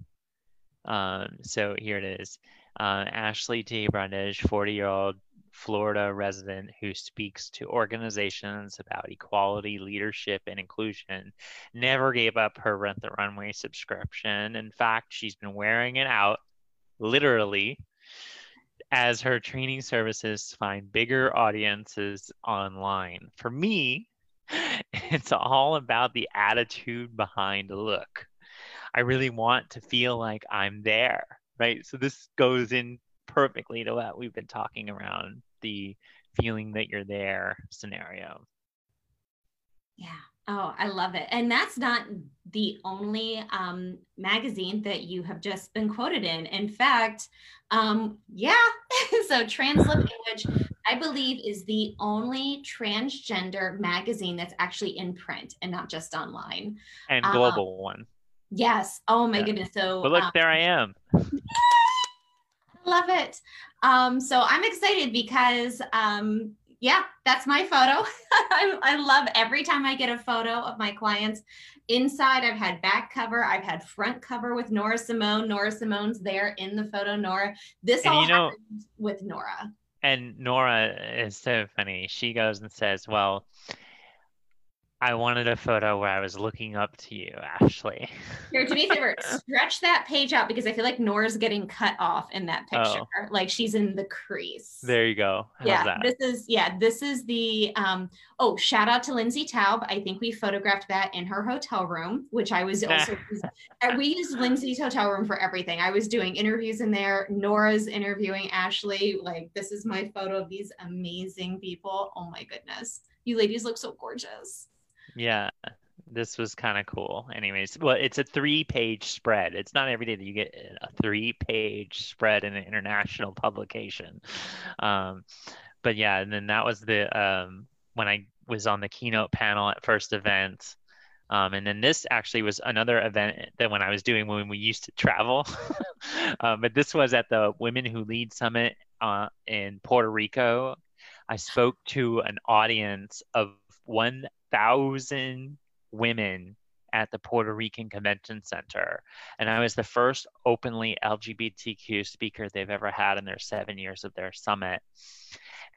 S2: Um, so here it is. Uh, Ashley T. Brundage, 40 year old Florida resident who speaks to organizations about equality, leadership, and inclusion, never gave up her Rent the Runway subscription. In fact, she's been wearing it out literally as her training services find bigger audiences online. For me, it's all about the attitude behind a look. I really want to feel like I'm there, right? So this goes in perfectly to what we've been talking around the feeling that you're there scenario.
S1: Yeah. Oh, I love it. And that's not the only um, magazine that you have just been quoted in. In fact, um, yeah, so Translip Image, I believe, is the only transgender magazine that's actually in print and not just online.
S2: And global um, one.
S1: Yes. Oh my yeah. goodness. So
S2: but look, um, there I am.
S1: love it. Um, so I'm excited because um, yeah, that's my photo. I, I, love every time I get a photo of my clients. Inside, I've had back cover, I've had front cover with Nora Simone. Nora Simone's there in the photo. Nora, this and all you know, with Nora.
S2: And Nora is so funny. She goes and says, "Well, I wanted a photo where I was looking up to you, Ashley.
S1: Here, do me a favor, stretch that page out because I feel like Nora's getting cut off in that picture. Oh. Like she's in the crease.
S2: There you go.
S1: How's yeah, that? this is yeah, this is the um oh, shout out to Lindsay Taub. I think we photographed that in her hotel room, which I was also we used Lindsay's hotel room for everything. I was doing interviews in there. Nora's interviewing Ashley. Like this is my photo of these amazing people. Oh my goodness. You ladies look so gorgeous.
S2: Yeah, this was kind of cool. Anyways, well, it's a three-page spread. It's not every day that you get a three-page spread in an international publication. Um, but yeah, and then that was the um, when I was on the keynote panel at first event. Um, and then this actually was another event that when I was doing when we used to travel, um, but this was at the Women Who Lead Summit uh, in Puerto Rico. I spoke to an audience of one thousand women at the Puerto Rican Convention Center. And I was the first openly LGBTQ speaker they've ever had in their seven years of their summit.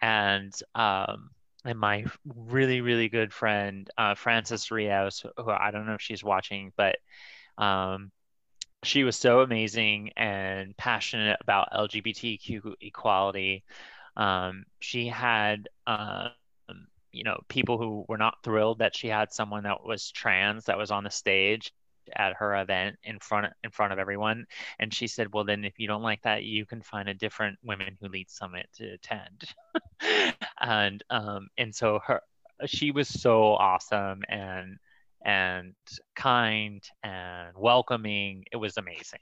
S2: And um, and my really really good friend uh, Frances Rios, who I don't know if she's watching, but um, she was so amazing and passionate about LGBTQ equality. Um, she had, um, you know, people who were not thrilled that she had someone that was trans that was on the stage at her event in front in front of everyone and she said well then if you don't like that you can find a different women who lead summit to attend and um and so her she was so awesome and and kind and welcoming. It was amazing.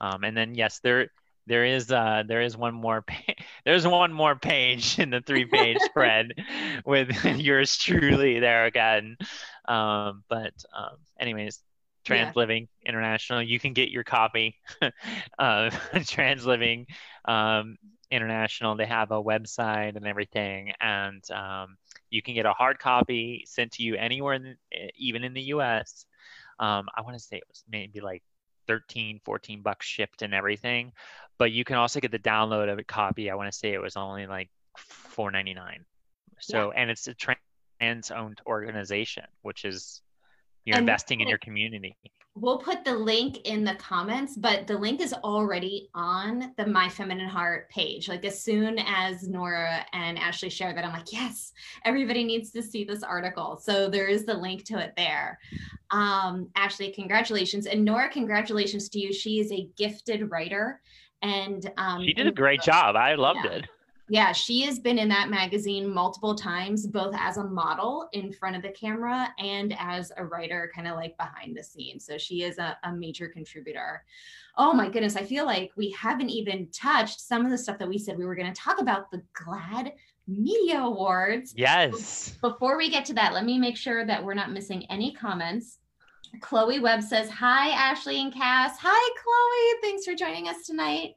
S2: Um, and then yes, there there is uh, there is one more pa- there's one more page in the three page spread with yours truly there again. Um, but um, anyways, Trans yeah. Living International, you can get your copy. uh, Trans Living um, International, they have a website and everything, and um, you can get a hard copy sent to you anywhere, in the, even in the U.S. Um, I want to say it was maybe like 13, 14 bucks shipped and everything, but you can also get the download of a copy. I want to say it was only like 4.99. So, yeah. and it's a trans-owned organization, which is you're and investing in your community
S1: we'll put the link in the comments, but the link is already on the My Feminine Heart page. Like as soon as Nora and Ashley share that, I'm like, yes, everybody needs to see this article. So there is the link to it there. Um, Ashley, congratulations. And Nora, congratulations to you. She is a gifted writer. And um,
S2: she did a great job. I loved yeah. it.
S1: Yeah, she has been in that magazine multiple times, both as a model in front of the camera and as a writer, kind of like behind the scenes. So she is a, a, major contributor. Oh my goodness, I feel like we haven't even touched some of the stuff that we said we were going to talk about the GLAAD Media Awards.
S2: Yes.
S1: Before we get to that, let me make sure that we're not missing any comments. Chloe Webb says, Hi, Ashley and Cass. Hi, Chloe. Thanks for joining us tonight.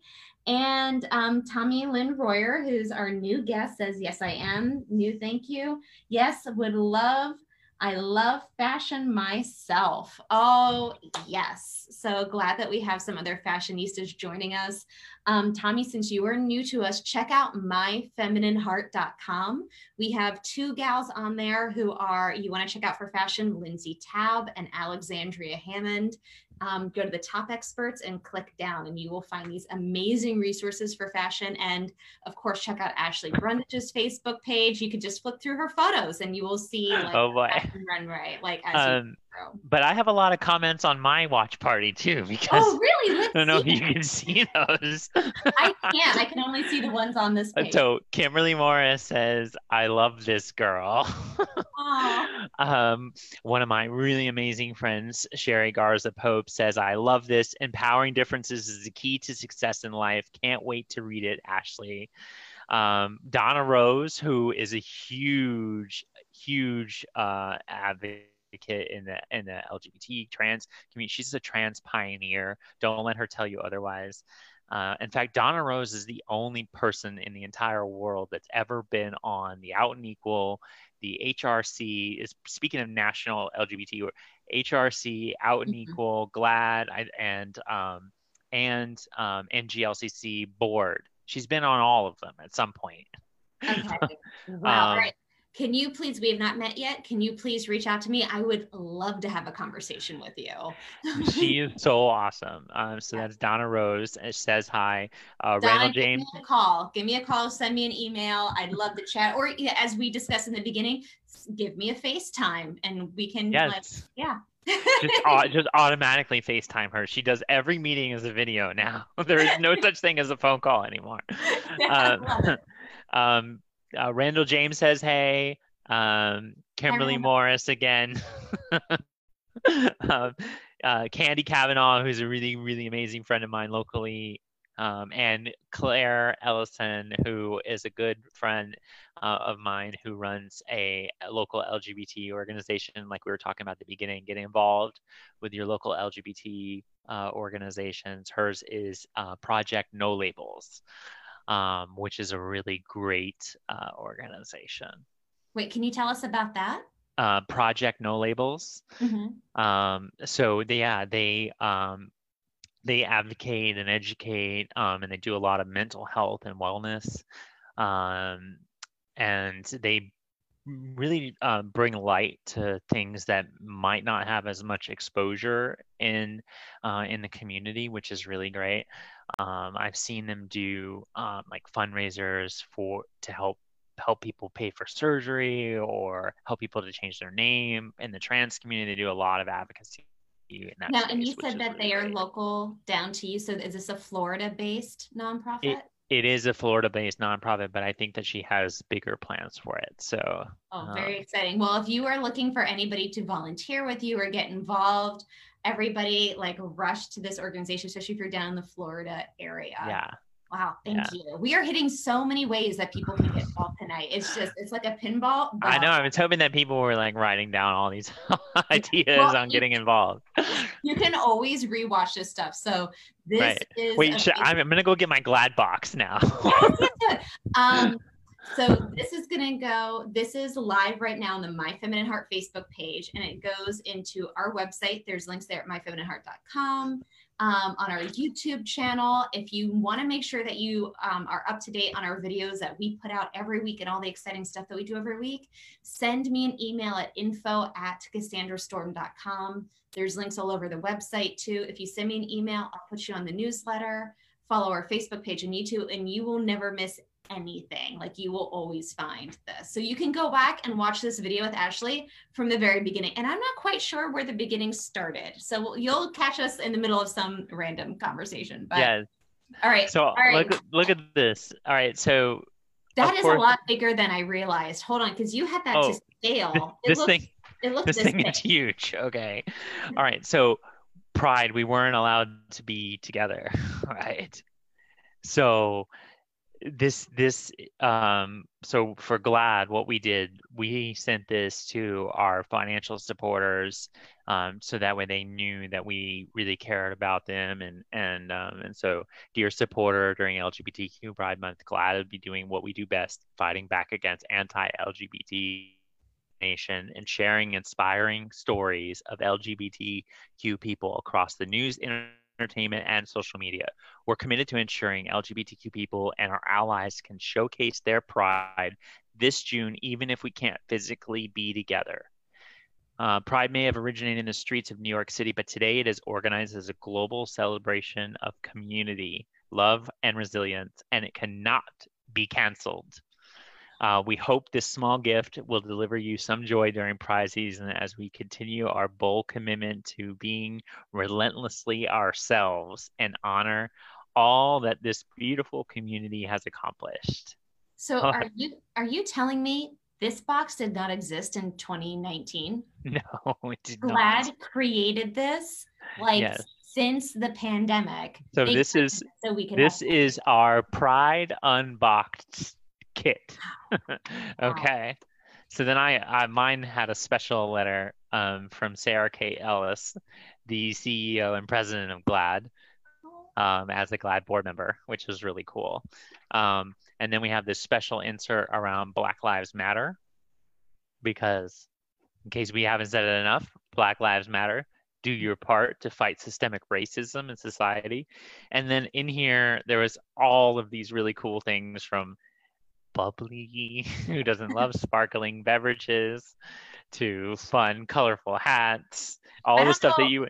S1: And um, Tommy Lynn Royer, who's our new guest, says, Yes, I am. New, thank you. Yes, would love, I love fashion myself. Oh, yes. So glad that we have some other fashionistas joining us. Um, Tommy, since you are new to us, check out myfeminineheart.com. We have two gals on there who are, you want to check out for fashion, Lindsay Taub and Alexandria Hammond um, go to the top experts and click down and you will find these amazing resources for fashion. And of course, check out Ashley Brundage's Facebook page. You could just flip through her photos and you will see like
S2: oh boy.
S1: runway. Like as
S2: um, but I have a lot of comments on my watch party too because
S1: oh really? Let's
S2: I don't know if you can see those.
S1: I can't. I can only see the ones on this page.
S2: So Kimberly Morris says, "I love this girl." um, one of my really amazing friends, Sherry Garza Pope, says, "I love this. Empowering differences is the key to success in life. Can't wait to read it, Ashley." Um, Donna Rose, who is a huge, huge uh, advocate advocate in the in the LGBT trans community. She's a trans pioneer. Don't let her tell you otherwise. Uh, in fact, Donna Rose is the only person in the entire world that's ever been on the Out and Equal, the HRC. Is speaking of national LGBT HRC, Out and mm-hmm. Equal, GLAAD, and um, and um, NGLCC board. She's been on all of them at some point.
S1: Okay. Wow. um, right. Can you please, we have not met yet. Can you please reach out to me? I would love to have a conversation with you.
S2: she is so awesome. Um, so that's Donna Rose. It says hi. Uh,
S1: Donna, Randall James. Give me a call. Give me a call. Send me an email. I'd love to chat. Or as we discussed in the beginning, give me a FaceTime and we can,
S2: yes.
S1: Like, yeah.
S2: just, just automatically FaceTime her. She does every meeting as a video now. There is no such thing as a phone call anymore. Yeah, um, um, uh, Randall James says hey. Um, Kimberly Morris again. um, uh, Candy Kavanaugh, who's a really, really amazing friend of mine locally, um, and Claire Ellison, who is a good friend uh, of mine who runs a, a, local LGBT organization, like we were talking about at the beginning, getting involved with your local LGBT uh, organizations. Hers is uh, Project No Labels um, which is a really great uh, organization.
S1: Wait, can you tell us about that?
S2: Uh, Project No Labels. Mm-hmm. Um, so they, yeah, they um, they advocate and educate, um, and they do a lot of mental health and wellness, um, and they really uh, bring light to things that might not have as much exposure in uh, in the community, which is really great. Um, I've seen them do um, like fundraisers for to help help people pay for surgery or help people to change their name in the trans community. They do a lot of advocacy.
S1: now, space, and you said that really they are local down to you. So is this a Florida based nonprofit?
S2: It, it is a Florida-based nonprofit, but I think that she has bigger plans for it. So,
S1: oh, very um, exciting. Well, if you are looking for anybody to volunteer with you or get involved, everybody like rush to this organization, especially if you're down in the Florida area.
S2: Yeah.
S1: Wow, thank yeah. you. We are hitting so many ways that people can get involved tonight. It's just, it's like a pinball. Ball.
S2: I know. I was hoping that people were like writing down all these ideas well, on getting involved.
S1: You can always rewatch this stuff. So this right. is.
S2: Wait, should, I'm, I'm going to go get my GLAAD box now.
S1: um, so this is going to go, this is live right now on the My Feminine Heart Facebook page, and it goes into our website. There's links there at myfeminineheart.com um, on our YouTube channel. If you want to make sure that you um, are up to date on our videos that we put out every week and all the exciting stuff that we do every week, send me an email at info at cassandrastorm.com. There's links all over the website too. If you send me an email, I'll put you on the newsletter. Follow our Facebook page and YouTube, and you will never miss anything. Like you will always find this. So you can go back and watch this video with Ashley from the very beginning. And I'm not quite sure where the beginning started. So you'll catch us in the middle of some random conversation. But yeah. All right.
S2: So
S1: all right.
S2: look look at this. All right. So
S1: that is course, a lot bigger than I realized. Hold on, because you had that oh, to scale.
S2: This, this thing it looks this, this thing big. is huge. Okay. All right. So pride, we weren't allowed to be together. Right. So this this um so for GLAAD what we did we sent this to our financial supporters um so that way they knew that we really cared about them and and um and so dear supporter during lgbtq pride month glad to be doing what we do best fighting back against anti-lgbt nation and sharing inspiring stories of lgbtq people across the news internet entertainment, and social media. We're committed to ensuring LGBTQ people and our allies can showcase their pride this June, even if we can't physically be together. Uh, Pride may have originated in the streets of New York City, but today it is organized as a global celebration of community, love, and resilience, and it cannot be canceled. Uh, we hope this small gift will deliver you some joy during prize season as we continue our bold commitment to being relentlessly ourselves and honor all that this beautiful community has accomplished.
S1: So are you are you telling me this box did not exist in 2019?
S2: No, it did
S1: GLAAD not. created this like yes. since the pandemic.
S2: So this is so we can this is our Pride Unboxed kit. okay. So then I, I, mine had a special letter um, from Sarah K. Ellis, the CEO and president of GLAAD, um, as a GLAAD board member, which was really cool. Um, and then we have this special insert around Black Lives Matter, because in case we haven't said it enough, Black Lives Matter. Do your part to fight systemic racism in society. And then in here, there was all of these really cool things from bubbly, who doesn't love sparkling beverages, to fun, colorful hats, all the stuff
S1: know,
S2: that you.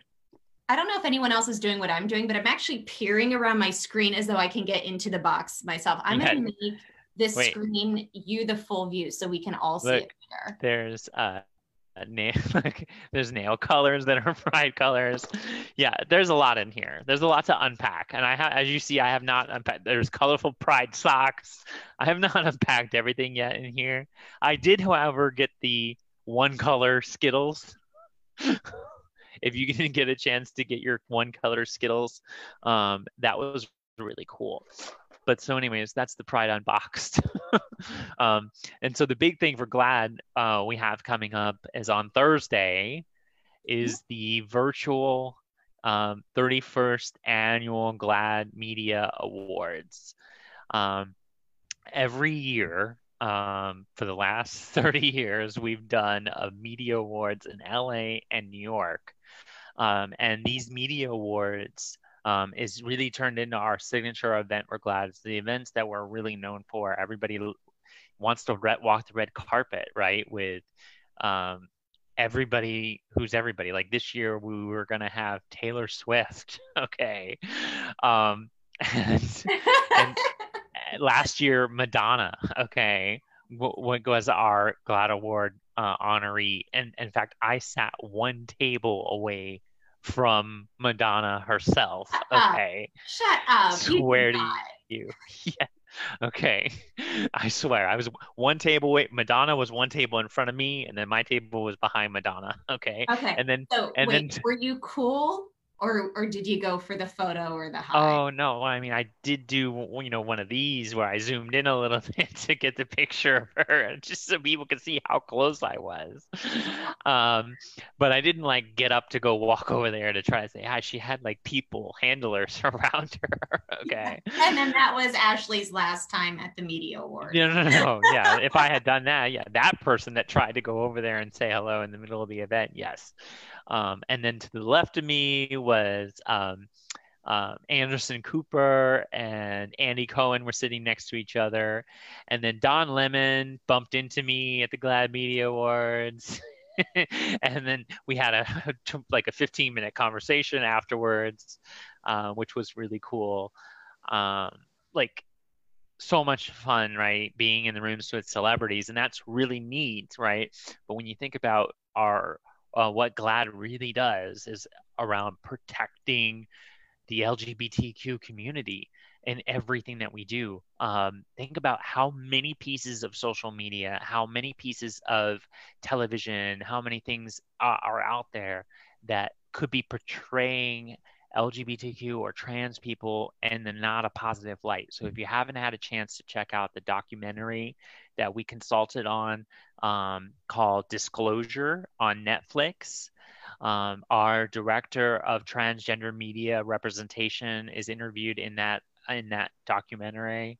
S1: I don't know if anyone else is doing what I'm doing, but I'm actually peering around my screen as though I can get into the box myself. I'm yeah. going to make this Wait. screen you the full view so we can all see it
S2: here. There's uh, nail there's nail colors that are pride colors. Yeah there's a lot in here. There's a lot to unpack. And i have as you see i have not unpacked there's colorful pride socks. I have not unpacked everything yet in here. I did however get the one color skittles. If you didn't get a chance to get your one color skittles um, that was really cool but so anyways that's the pride unboxed. Um, and so the big thing for GLAAD uh, we have coming up is on thursday is the virtual um, 31st annual GLAAD media awards. Um, every year um, for the last 30 years we've done a media awards in la and new york. Um, and these media awards um, is really turned into our signature event. We're glad it's the events that we're really known for. Everybody, wants to re- walk the red carpet, right? With um, everybody who's everybody. Like this year, we were gonna have Taylor Swift, okay, um, and, and last year Madonna, okay, what was our GLAAD Award uh, honoree, and in fact, I sat one table away from Madonna herself. Okay,
S1: shut up.
S2: Swear to you, yeah. Okay. I swear. I was one table away. Madonna was one table in front of me, and then my table was behind Madonna. Okay.
S1: Okay.
S2: And then
S1: so
S2: and
S1: wait,
S2: then
S1: were you cool or or did you go for the photo or the high?
S2: Oh no! I mean, I did do you know one of these where I zoomed in a little bit to get the picture of her, just so people could see how close I was. Um, but I didn't like get up to go walk over there to try to say hi. She had like people, handlers around her. okay.
S1: And then that was Ashley's last time at the media award.
S2: No, no, no, no. yeah. If I had done that, yeah, that person that tried to go over there and say hello in the middle of the event, yes. Um, and then to the left of me was um, uh, Anderson Cooper and Andy Cohen were sitting next to each other. And then Don Lemon bumped into me at the GLAAD Media Awards. and then we had a like a 15 minute conversation afterwards, uh, which was really cool. Um, like so much fun, right? Being in the rooms with celebrities, and that's really neat, right? But when you think about our uh, what GLAAD really does is around protecting the LGBTQ community in everything that we do. Um, think about how many pieces of social media, how many pieces of television, how many things are, are out there that could be portraying LGBTQ or trans people in the not a positive light. So if you haven't had a chance to check out the documentary that we consulted on um, called Disclosure on Netflix, um, our director of transgender media representation is interviewed in that in that documentary.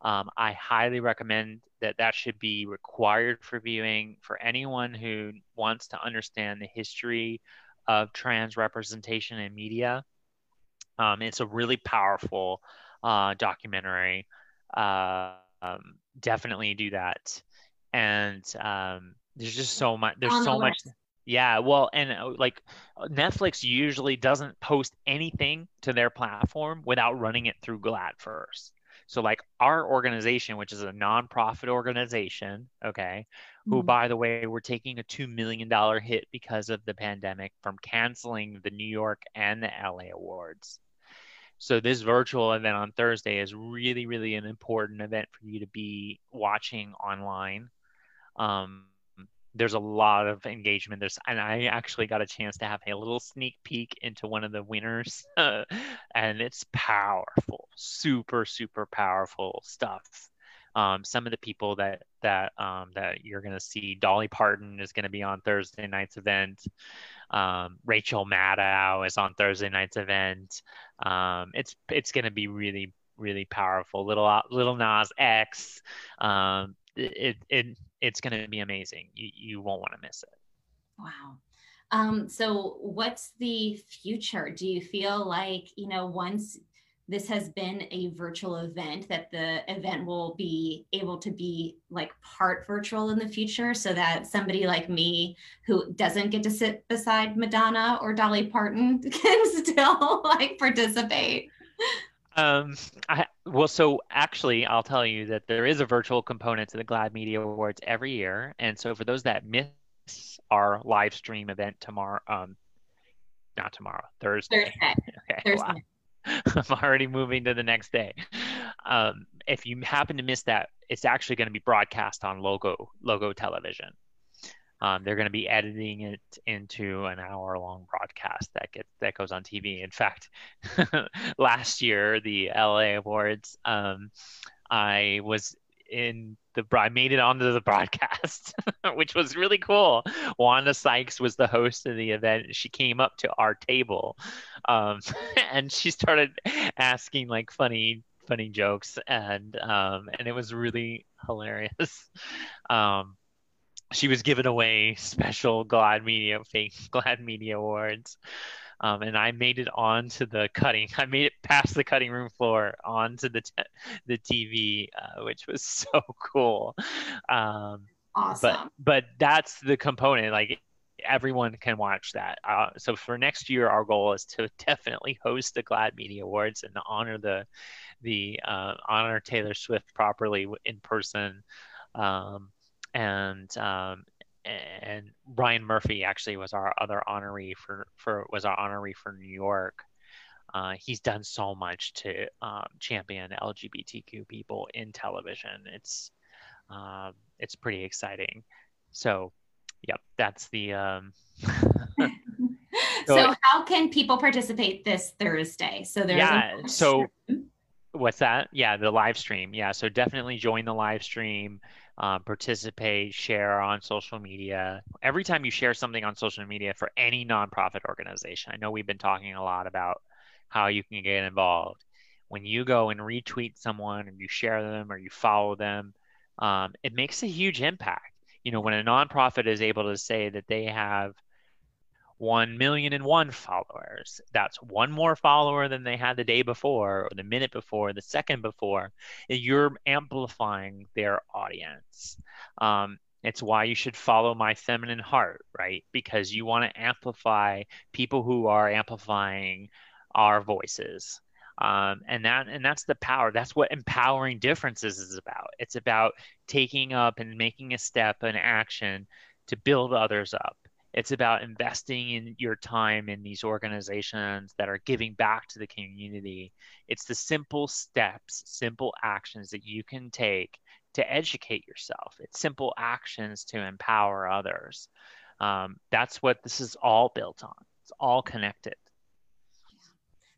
S2: Um, I highly recommend that that should be required for viewing for anyone who wants to understand the history of trans representation in media. Um, it's a really powerful uh, documentary. Uh, um, definitely do that. And um, there's just so much. There's so much. Yeah, well, and uh, like Netflix usually doesn't post anything to their platform without running it through GLAAD first. So, like our organization, which is a nonprofit organization, okay, who, mm-hmm. by the way, we're taking a $2 million hit because of the pandemic from canceling the New York and the LA awards. So, this virtual event on Thursday is really, really an important event for you to be watching online. Um, there's a lot of engagement there's and i actually got a chance to have a little sneak peek into one of the winners and it's powerful super super powerful stuff um, some of the people that that um, that you're going to see. Dolly Parton is going to be on Thursday night's event. Um, Rachel Maddow is on Thursday night's event. Um, it's it's going to be really really powerful. Little Lil Nas X. Um, it it it's going to be amazing. You you won't want to miss it.
S1: Wow. Um, so what's the future? Do you feel like, you know, once this has been a virtual event that the event will be able to be like part virtual in the future so that somebody like me who doesn't get to sit beside Madonna or Dolly Parton can still like participate
S2: um I well so actually I'll tell you that there is a virtual component to the GLAAD Media Awards every year and so for those that miss our live stream event tomorrow um not tomorrow Thursday,
S1: Thursday. okay Thursday. Wow.
S2: I'm already moving to the next day. Um, if you happen to miss that, it's actually going to be broadcast on Logo Logo Television. Um, they're going to be editing it into an hour-long broadcast that gets that goes on TV. In fact, last year the LA Awards, um, I was in the I made it onto the broadcast, which was really cool. Wanda Sykes was the host of the event. She came up to our table, um, and she started asking like funny funny jokes, and um, and it was really hilarious. Um, she was giving away special GLAAD Media fake GLAAD Media awards. Um, and I made it onto the cutting. I made it past the cutting room floor onto the t- the TV, uh, which was so cool. Um,
S1: awesome.
S2: But but that's the component. Like everyone can watch that. Uh, so for next year, our goal is to definitely host the GLAAD Media Awards and honor the the uh, honor Taylor Swift properly in person. Um, and um, and Ryan Murphy actually was our other honoree for for was our honoree for New York. Uh, he's done so much to um, champion LGBTQ people in television. It's um, it's pretty exciting. So, yep, that's the. Um,
S1: so, so, how can people participate this Thursday? So there's
S2: yeah. so what's that? Yeah, the live stream. Yeah, so definitely join the live stream um, participate, share on social media. Every time you share something on social media for any nonprofit organization, I know we've been talking a lot about how you can get involved. When you go and retweet someone or you share them or you follow them, um, it makes a huge impact. You know, when a nonprofit is able to say that they have 1 million and one followers. That's one more follower than they had the day before, or the minute before, the second before. You're amplifying their audience. Um, it's why you should follow my feminine heart, right? Because you want to amplify people who are amplifying our voices. Um, and that and that's the power. That's what empowering differences is about. It's about taking up and making a step, an action to build others up. It's about investing in your time in these organizations that are giving back to the community. It's the simple steps, simple actions that you can take to educate yourself. It's simple actions to empower others. Um, that's what this is all built on. It's all connected.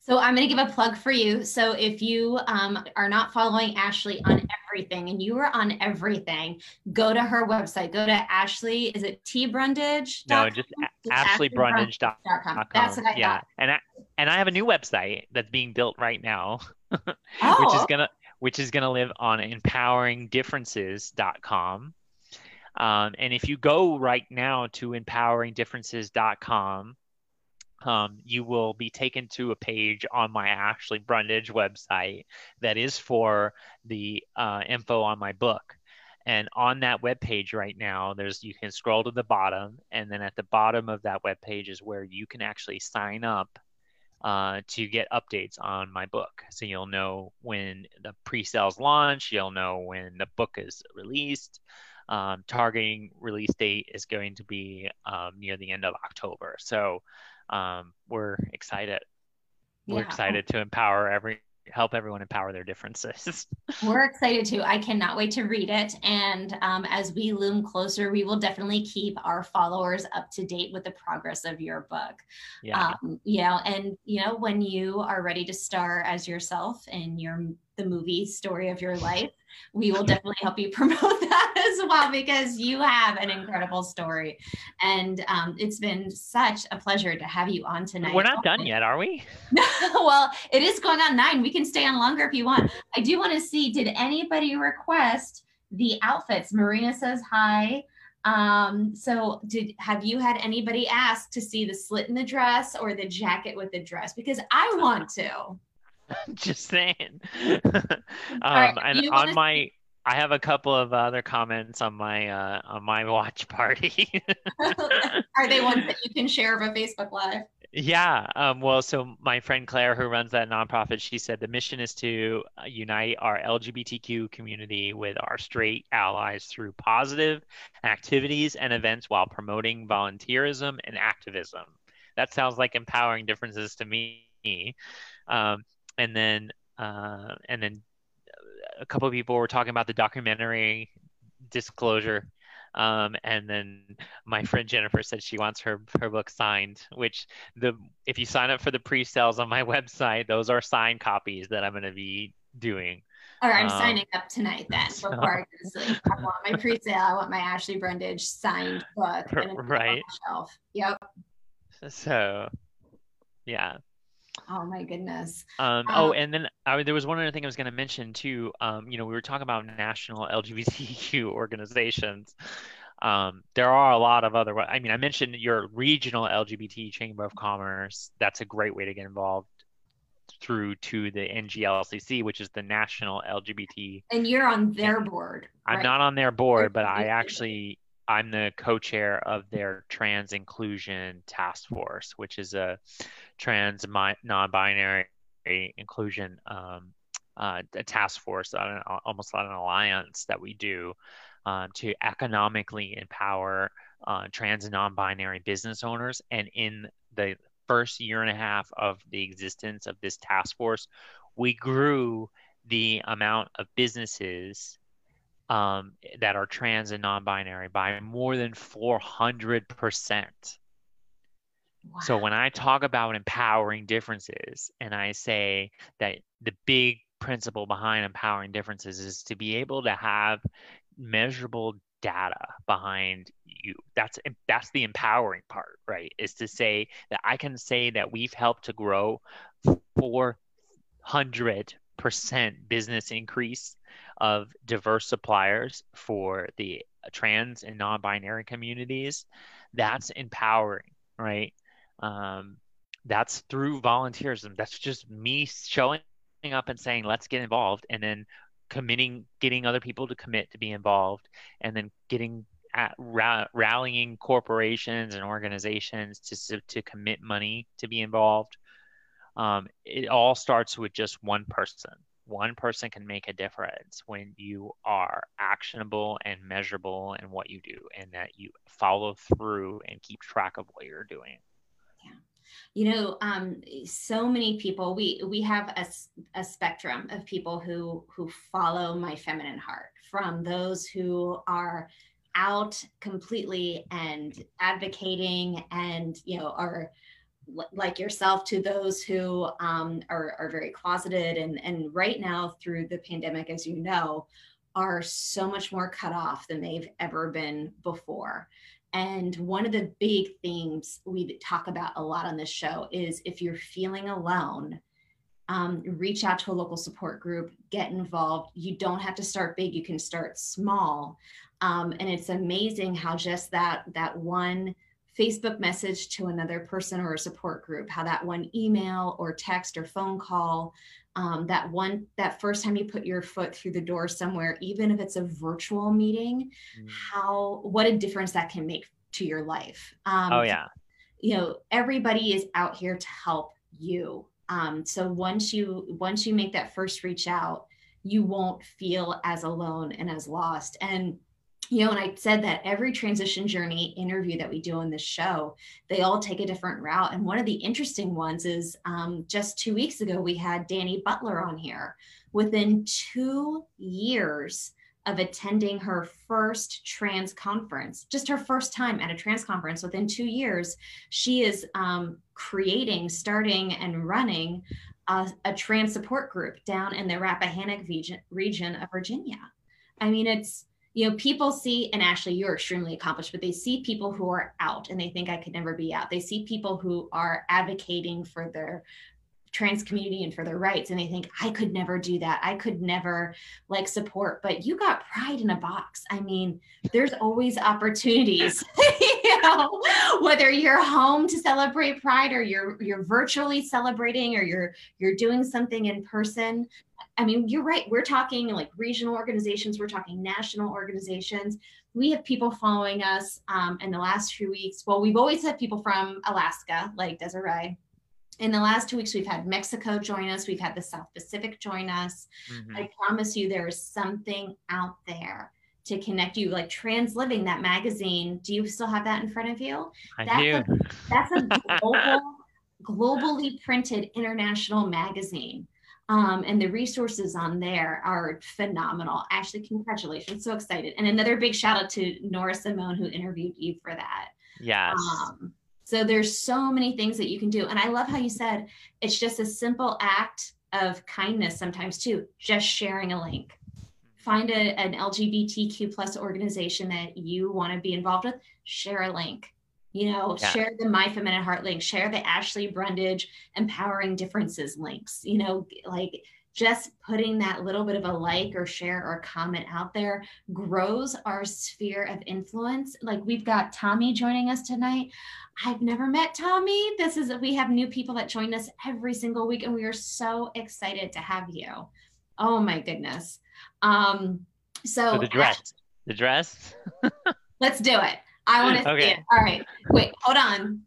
S1: So I'm going to give a plug for you. So if you um, are not following Ashley on everything and you are on everything, go to her website. Go to Ashley. Is it T Brundage?
S2: No, just ashleybrundage.com. That's what I yeah. thought. And I, and I have a new website that's being built right now, oh. which is gonna which is gonna live on empoweringdifferences.com. Um, and if you go right now to empoweringdifferences.com um, you will be taken to a page on my Ashley Brundage website that is for the uh, info on my book. And on that web page right now, there's you can scroll to the bottom, and then at the bottom of that web page is where you can actually sign up uh, to get updates on my book. So you'll know when the pre-sales launch, you'll know when the book is released. Um, targeting release date is going to be um, near the end of October. So um, we're excited. We're yeah. excited to empower every help everyone empower their differences.
S1: We're excited too. I cannot wait to read it. And um, as we loom closer, we will definitely keep our followers up to date with the progress of your book. Yeah. Um, you know, and you know, when you are ready to star as yourself in your the movie story of your life, we will definitely help you promote that as well because you have an incredible story. And um, it's been such a pleasure to have you on tonight.
S2: We're not done yet, are we?
S1: No, well, it is going on nine. We can stay on longer if you want. I do want to see did anybody request the outfits? Marina says hi. Um, so did have you had anybody ask to see the slit in the dress or the jacket with the dress? Because I want to.
S2: Just saying. um, right, and on my, I have a couple of other comments on my uh, on my watch party.
S1: Are they ones that you can share of a Facebook Live?
S2: Yeah. Um, well, so my friend Claire, who runs that nonprofit, she said the mission is to uh, unite our LGBTQ community with our straight allies through positive activities and events while promoting volunteerism and activism. That sounds like empowering differences to me. Um, and then uh, and then a couple of people were talking about the documentary disclosure um, and then my friend Jennifer said she wants her her book signed. Which the if you sign up for the pre-sales on my website, those are signed copies that I'm going to be doing.
S1: All right, I'm um, signing up tonight then before I go to sleep. I want my pre-sale. I want my Ashley Brundage signed book.
S2: Right.
S1: Shelf. Yep.
S2: So, yeah.
S1: Oh my goodness.
S2: Um, oh, and then I, there was one other thing I was going to mention too. Um, you know, we were talking about national LGBTQ organizations. Um, there are a lot of other. I mean, I mentioned your regional LGBT Chamber of Commerce. That's a great way to get involved through to the NGLCC, which is the National LGBT.
S1: And you're on their board.
S2: I'm not on their board, but I actually I'm the co-chair of their trans inclusion task force, which is a trans non-binary inclusion um, uh, a task force, almost like an alliance that we do uh, to economically empower uh, trans and non-binary business owners. And in the first year and a half of the existence of this task force, we grew the amount of businesses um, that are trans and non-binary by more than 400%. Wow. So when I talk about empowering differences and I say that the big principle behind empowering differences is to be able to have measurable data behind you that's that's the empowering part right is to say that i can say that we've helped to grow 400% business increase of diverse suppliers for the trans and non-binary communities that's empowering right? Um, that's through volunteerism. That's just me showing up and saying let's get involved and then committing getting other people to commit to be involved and then getting at rallying corporations and organizations to to commit money to be involved. Um, it all starts with just one person one person can make a difference when you are actionable and measurable in what you do and that you follow through and keep track of what you're doing.
S1: You know um, so many people we we have a, a spectrum of people who who follow my feminine heart from those who are out completely and advocating and you know are like yourself to those who um, are, are very closeted and and right now through the pandemic as you know are so much more cut off than they've ever been before and one of the big themes we talk about a lot on this show is if you're feeling alone, um, reach out to a local support group, get involved. You don't have to start big, you can start small. Um, and it's amazing how just that that one Facebook message to another person or a support group, how that one email or text or phone call um, that one that first time you put your foot through the door somewhere even if it's a virtual meeting mm. how what a difference that can make to your life.
S2: Um, oh yeah.
S1: you know everybody is out here to help you. Um, so once you once you make that first reach out you won't feel as alone and as lost. And you know, and I said that every transition journey interview that we do on this show, they all take a different route. And one of the interesting ones is um, just two weeks ago, we had Danny Butler on here. Within two years of attending her first trans conference, just her first time at a trans conference, within two years, she is um, creating, starting, and running a, a, trans support group down in the Rappahannock region, region of Virginia. I mean, it's you know, people see, and Ashley, you're extremely accomplished, but they see people who are out and they think I could never be out. They see people who are advocating for their trans community and for their rights and they think i could never do that i could never like support but you got pride in a box i mean there's always opportunities you know whether you're home to celebrate pride or you're you're virtually celebrating or you're you're doing something in person I mean, you're right. We're talking like regional organizations, we're talking national organizations. We have people following us um, in the last few weeks. Well, we've always had people from Alaska, like Desiree. In the last two weeks, we've had Mexico join us, we've had the South Pacific join us. Mm-hmm. I promise you, there is something out there to connect you like trans living that magazine do you still have that in front of you
S2: I
S1: that's
S2: do.
S1: A, that's a global globally printed international magazine um, and the resources on there are phenomenal. Ashley, congratulations. So excited. And another big shout out to Nora Simone who interviewed you for that.
S2: Yes.
S1: Um, so there's so many things that you can do. And I love how you said it's just a simple act of kindness sometimes too, just sharing a link. Find a, an LGBTQ plus organization that you want to be involved with, share a link you know yeah. share the my feminine heart link share the ashley brundage empowering differences links you know like just putting that little bit of a like or share or comment out there grows our sphere of influence. Like we've got Tommy joining us tonight. I've never met Tommy. This is we have new people that join us every single week, and we are so excited to have you. Oh my goodness. Um, so,
S2: so the dress, the dress.
S1: let's do it. I want to okay. see it. All right. Wait, hold on.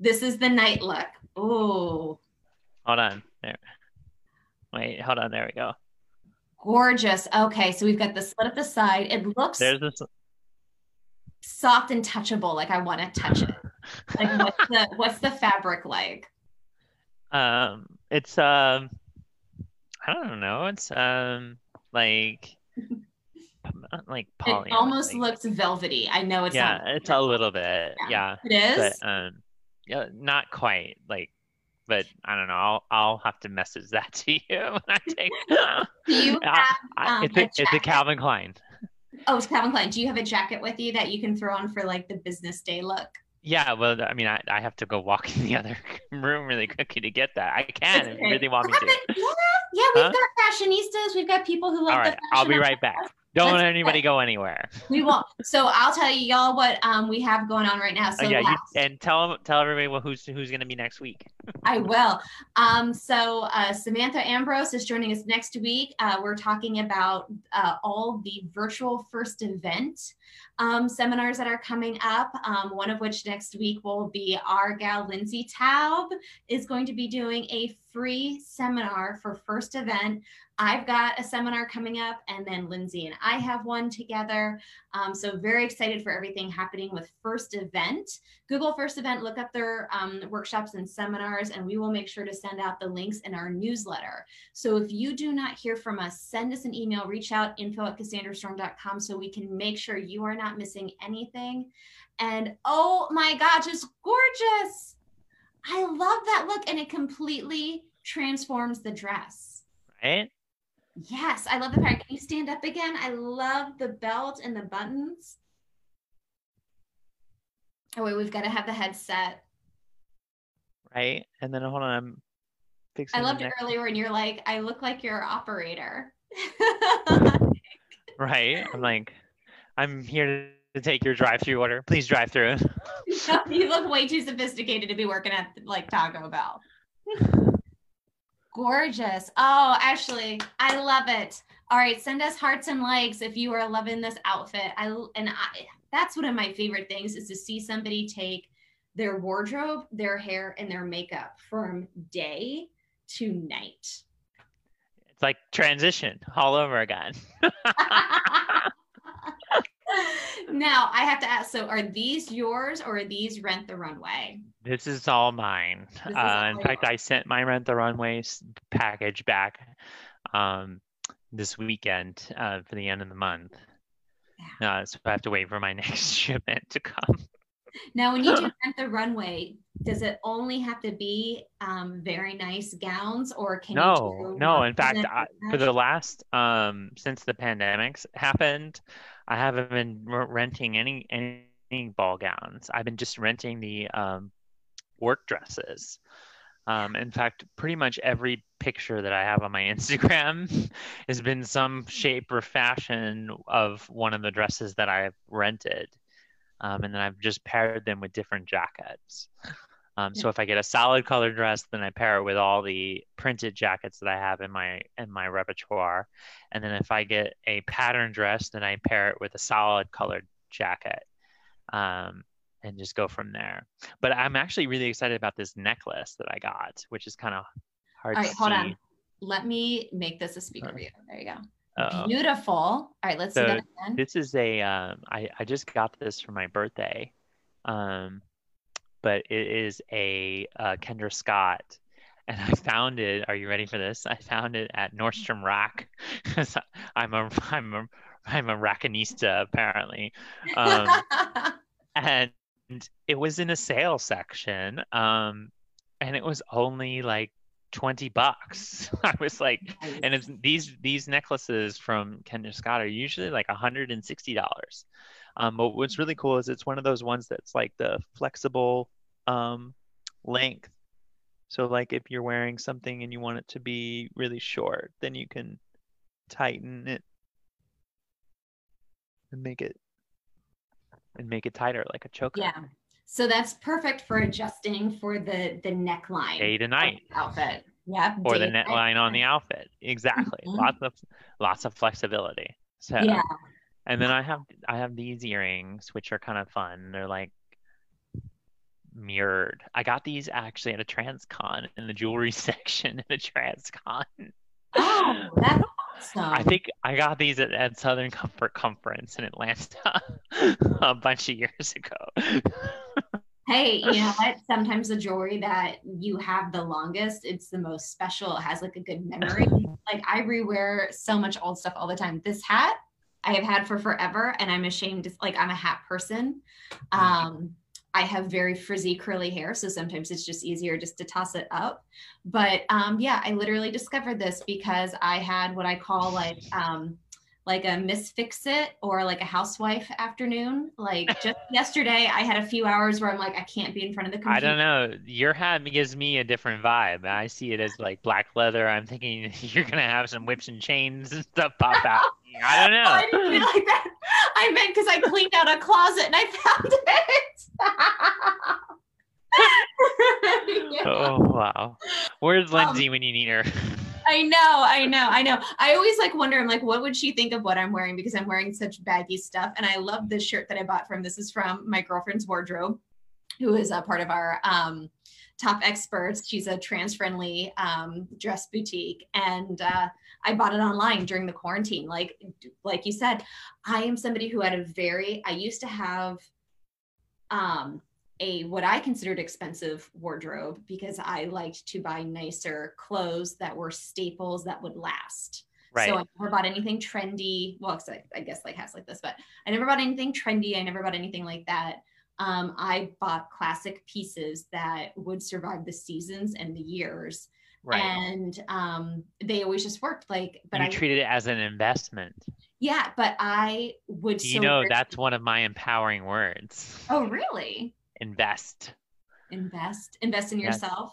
S1: This is the night look. Oh.
S2: Hold on. There. Wait, hold on. There we go.
S1: Gorgeous. Okay, so we've got the slit at the side. It looks
S2: there's this
S1: soft and touchable. Like I want to touch it. Like what's the what's the fabric like?
S2: Um, it's um, I don't know. It's um, like like poly.
S1: It almost like, looks velvety. I know it's
S2: yeah, it's a little bit. Yeah,
S1: yeah. it
S2: is. But, um, yeah, not quite like but I don't know. I'll I'll have to message that to you when I take.
S1: you have,
S2: um, it's, a, a it's a Calvin Klein.
S1: Oh, it's Calvin Klein. Do you have a jacket with you that you can throw on for like the business day look?
S2: Yeah, well, I mean, I, I have to go walk in the other room really quickly to get that. I can if you really want me to.
S1: Yeah, yeah, we've huh? got fashionistas. We've got people who love All right,
S2: I'll be right back. Don't let anybody go anywhere.
S1: We won't. So I'll tell you y'all what um, we have going on right now. So
S2: oh, yeah, you, and tell tell everybody well, who's who's going to be next week.
S1: I will. Um, so uh, Samantha Ambrose is joining us next week. Uh, we're talking about uh, all the virtual first event um, seminars that are coming up. Um, one of which next week will be our gal Lindsay Taub is going to be doing a free seminar for first event I've got a seminar coming up, and then Lindsay and I have one together. Um, so, very excited for everything happening with First Event. Google First Event, look up their um, workshops and seminars, and we will make sure to send out the links in our newsletter. So, if you do not hear from us, send us an email, reach out info at cassandrastorm.com so we can make sure you are not missing anything. And oh my gosh, it's gorgeous! I love that look, and it completely transforms the dress.
S2: Right?
S1: Yes, I love the pattern. Can you stand up again? I love the belt and the buttons. Oh wait, we've got to have the headset.
S2: Right, and then hold on, I'm
S1: fixing. I loved it earlier when you're like, "I look like your operator."
S2: right, I'm like, I'm here to take your drive-through order. Please drive through.
S1: you look way too sophisticated to be working at like Taco Bell gorgeous. Oh, Ashley, I love it. All right, send us hearts and likes if you are loving this outfit. I and I that's one of my favorite things is to see somebody take their wardrobe, their hair, and their makeup from day to night.
S2: It's like transition all over again.
S1: now I have to ask so are these yours or are these rent the runway?
S2: This is all mine. Is uh, all in fact, I sent my rent the runway package back um, this weekend uh, for the end of the month. Yeah. Uh, so I have to wait for my next shipment to come.
S1: Now, when you do rent the runway, does it only have to be um, very nice gowns, or can you just.
S2: no, no? In fact, I, for the last um, since the pandemics happened, I haven't been renting any any ball gowns. I've been just renting the um, work dresses. Um, in fact, pretty much every picture that I have on my Instagram has been some shape or fashion of one of the dresses that I've rented. Um, and then I've just paired them with different jackets. Um, so if I get a solid color dress, then I pair it with all the printed jackets that I have in my in my repertoire. And then if I get a pattern dress, then I pair it with a solid colored jacket. Um, and just go from there. But I'm actually really excited about this necklace that I got, which is kind of hard All right, hold see. on.
S1: Let me make this a speaker view. There you go. Uh-oh. Beautiful. All right, let's so do that again.
S2: This is a. Um, I, I just got this for my birthday. Um, but it is a uh, Kendra Scott. And I found it. Are you ready for this? I found it at Nordstrom Rack I'm a I'm a I'm a rackinista apparently, um, and it was in a sale section um and it was only like 20 bucks. I was like and it's these these necklaces from kendra scott are usually like 160 dollars. Um but what's really cool is it's one of those ones that's like the flexible um length. So like if you're wearing something and you want it to be really short, then you can tighten it and make it and make it tighter like a choker.
S1: Yeah. So that's perfect for adjusting for the the neckline.
S2: Day to night
S1: outfit. Yep.
S2: Or the neckline on the outfit. Exactly. Mm-hmm. Lots of lots of flexibility. So yeah. And then I have I have these earrings which are kind of fun. They're like mirrored. I got these actually at a Transcon in the jewelry section at a Transcon.
S1: Oh, that's I
S2: think I got these at, at Southern Comfort Conference in Atlanta a bunch of years ago.
S1: hey, you know what? Sometimes the jewelry that you have the longest, it's the most special. It has like a good memory. like I rewear so much old stuff all the time. This hat I have had for forever, and I'm ashamed. To, like I'm a hat person. Mm-hmm. Um, I have very frizzy curly hair, so sometimes it's just easier just to toss it up. But um, yeah, I literally discovered this because I had what I call like um, like a Miss Fix It or like a housewife afternoon. Like just yesterday, I had a few hours where I'm like, I can't be in front of the computer.
S2: I don't know. Your hat gives me a different vibe. I see it as like black leather. I'm thinking you're gonna have some whips and chains and stuff pop out. I don't know. I
S1: didn't mean like that. I meant because I cleaned out a closet and I found
S2: it. yeah. Oh wow. Where's Lindsay um, when you need her?
S1: I know, I know, I know. I always like wonder, I'm like, what would she think of what I'm wearing? Because I'm wearing such baggy stuff. And I love this shirt that I bought from. This is from my girlfriend's wardrobe, who is a part of our um, top experts. She's a trans friendly um, dress boutique. And uh, I bought it online during the quarantine. Like, like you said, I am somebody who had a very, I used to have um a what I considered expensive wardrobe because I liked to buy nicer clothes that were staples that would last. Right. So I never bought anything trendy. Well, I, I guess like has like this, but I never bought anything trendy. I never bought anything like that. Um, I bought classic pieces that would survive the seasons and the years. Right. And um, they always just worked like,
S2: but you I treated it as an investment.
S1: Yeah, but I would.
S2: You so know, that's one of my empowering words.
S1: Oh, really?
S2: invest
S1: invest invest in yourself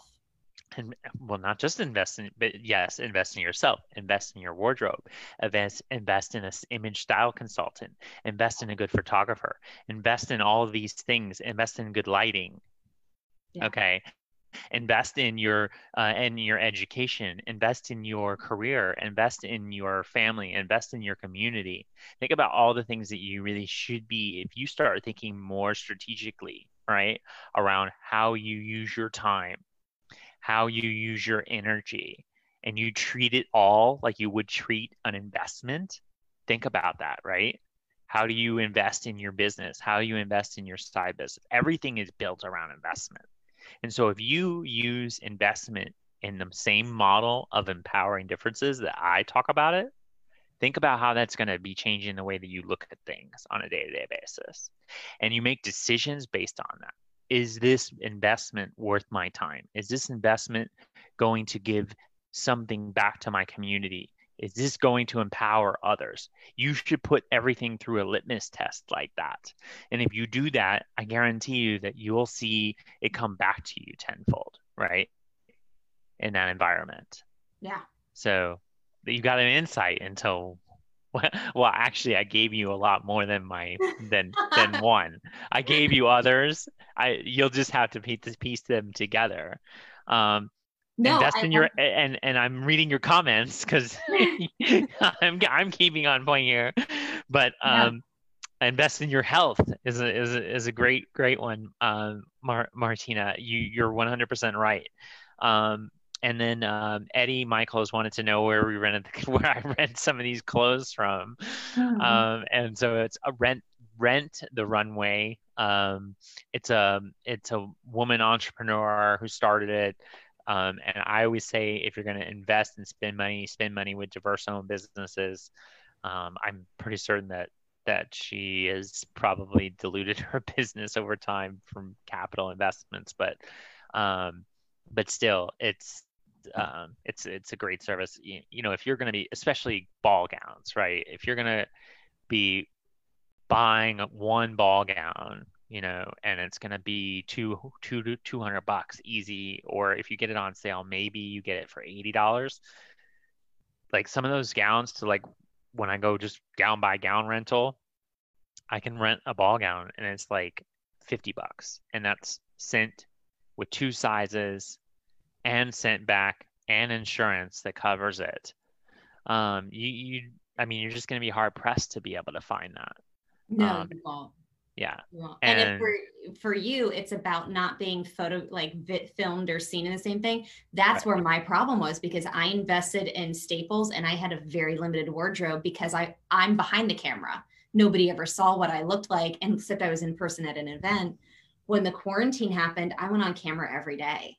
S2: and well not just invest in but yes invest in yourself invest in your wardrobe invest invest in an image style consultant invest in a good photographer invest in all of these things invest in good lighting yeah. okay invest in your uh, in your education invest in your career invest in your family invest in your community think about all the things that you really should be if you start thinking more strategically right? Around how you use your time, how you use your energy, and you treat it all like you would treat an investment. Think about that, right? How do you invest in your business? How do you invest in your side business? Everything is built around investment. And so if you use investment in the same model of empowering differences that I talk about it, think about how that's going to be changing the way that you look at things on a day-to-day basis and you make decisions based on that is this investment worth my time? Is this investment going to give something back to my community? Is this going to empower others? You should put everything through a litmus test like that. And if you do that i guarantee you that you'll see it come back to you tenfold right? In that environment.
S1: Yeah.
S2: So you got an insight into well actually i gave you a lot more than my than than one. I gave you others. I you'll just have to piece, piece them together. Um no, invest in your and and i'm reading your comments because i'm i'm keeping on point here. But um yeah. invest in your health is a is a, is a great great one um Mar- martina. You you're 100% right. Um and then um, Eddie Michaels wanted to know where we rented the, where I rent some of these clothes from, mm-hmm. um, and so it's a rent rent the runway. Um, it's a it's a woman entrepreneur who started it. Um, and I always say if you're going to invest and spend money, spend money with diverse owned businesses. Um, I'm pretty certain that that she has probably diluted her business over time from capital investments, but um, but still, it's um, it's it's a great service. You, you know, if you're going to be, especially ball gowns, right? If you're going to be buying one ball gown, you know, and it's gonna be two two to two hundred bucks easy. Or if you get it on sale, maybe you get it for eighty dollars. Like some of those gowns to like when I go just gown by gown rental, I can rent a ball gown and it's like fifty bucks, and that's sent with two sizes and sent back and insurance that covers it. Um, you you I mean, you're just going to be hard pressed to be able to find that.
S1: No, um, you won't.
S2: Yeah.
S1: And, and if for for you, it's about not being photo like filmed or seen in the same thing. That's right. where my problem was because I invested in Staples and I had a very limited wardrobe because I I'm behind the camera. Nobody ever saw what I looked like, and except I was in person at an event. When the quarantine happened, I went on camera every day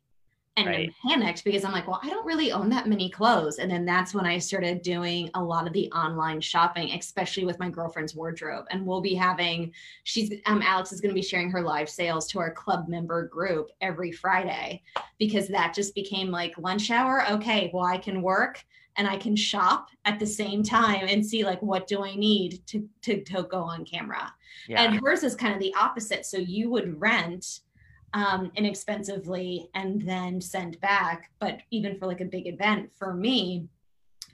S1: and right. panicked because I'm like, well, I don't really own that many clothes. And then that's when I started doing a lot of the online shopping, especially with my girlfriend's wardrobe. And we'll be having, she's, um, Alex is going to be sharing her live sales to our club member group every Friday because that just became like lunch hour. Okay, well, I can work and I can shop at the same time and see like what do I need to to, to go on camera. Yeah. And hers is kind of the opposite. So you would rent um, inexpensively and then send back. But even for like a big event for me,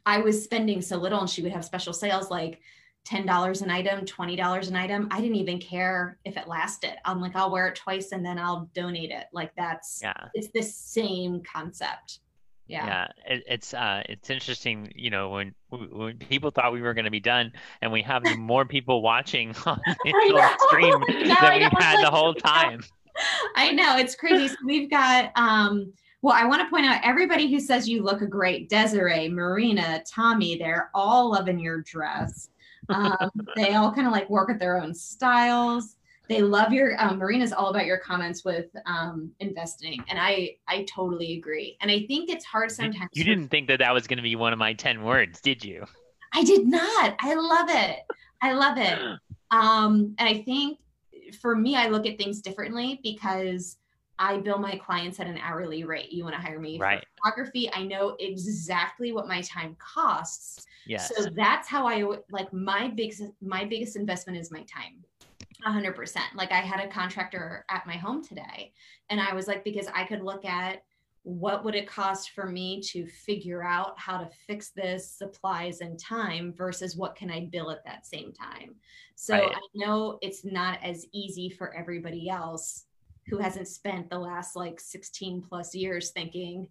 S1: I was spending so little and she would have special sales like $10 an item, $20 an item. I didn't even care if it lasted. I'm like, I'll wear it twice and then I'll donate it. Like that's, yeah, it's the same concept. Yeah.
S2: Yeah. It, it's, uh, it's interesting, you know, when, when people thought we were going to be done and we have more people watching on the stream than we had like, the whole time.
S1: I know it's crazy. So we've got um well, I want to point out everybody who says you look a great Desiree, Marina, Tommy, they're all loving your dress. Um, they all kind of like work at their own styles. They love your um, Marina's all about your comments with um, investing, and I I totally agree. And I think it's hard sometimes.
S2: You didn't think that that was going to be one of my ten words, did you?
S1: I did not. I love it. I love it. Um, and I think for me, I look at things differently because I bill my clients at an hourly rate. You want to hire me
S2: right.
S1: for photography? I know exactly what my time costs.
S2: Yes.
S1: So that's how I like my biggest my biggest investment is my time. 100%. Like I had a contractor at my home today and I was like because I could look at what would it cost for me to figure out how to fix this supplies and time versus what can i bill at that same time? So right. i know it's not as easy for everybody else who hasn't spent the last like 16 plus years thinking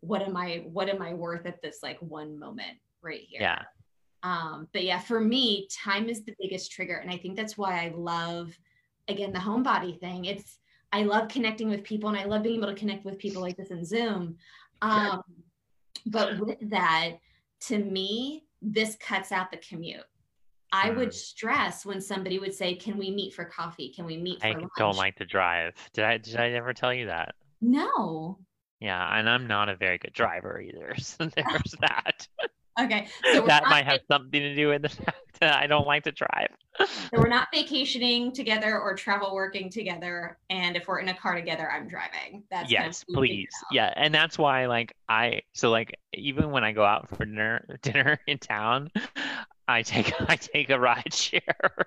S1: what am i what am i worth at this like one moment right here?
S2: Yeah.
S1: Um but yeah for me time is the biggest trigger and i think that's why i love again the homebody thing. It's I love connecting with people and I love being able to connect with people like this in Zoom. Um, but with that, to me, this cuts out the commute. I would mm. stress when somebody would say, "Can we meet for coffee? Can we meet?"
S2: I
S1: lunch?
S2: don't like to drive. Did I? Did I ever tell you that?
S1: No.
S2: Yeah, and I'm not a very good driver either. So there's that.
S1: Okay.
S2: So that might have something to do with the fact that I don't like to drive.
S1: so we're not vacationing together or travel working together. And if we're in a car together, I'm driving.
S2: That's yes, please. Yeah. And that's why like I so like even when I go out for dinner dinner in town, I take I take a ride share.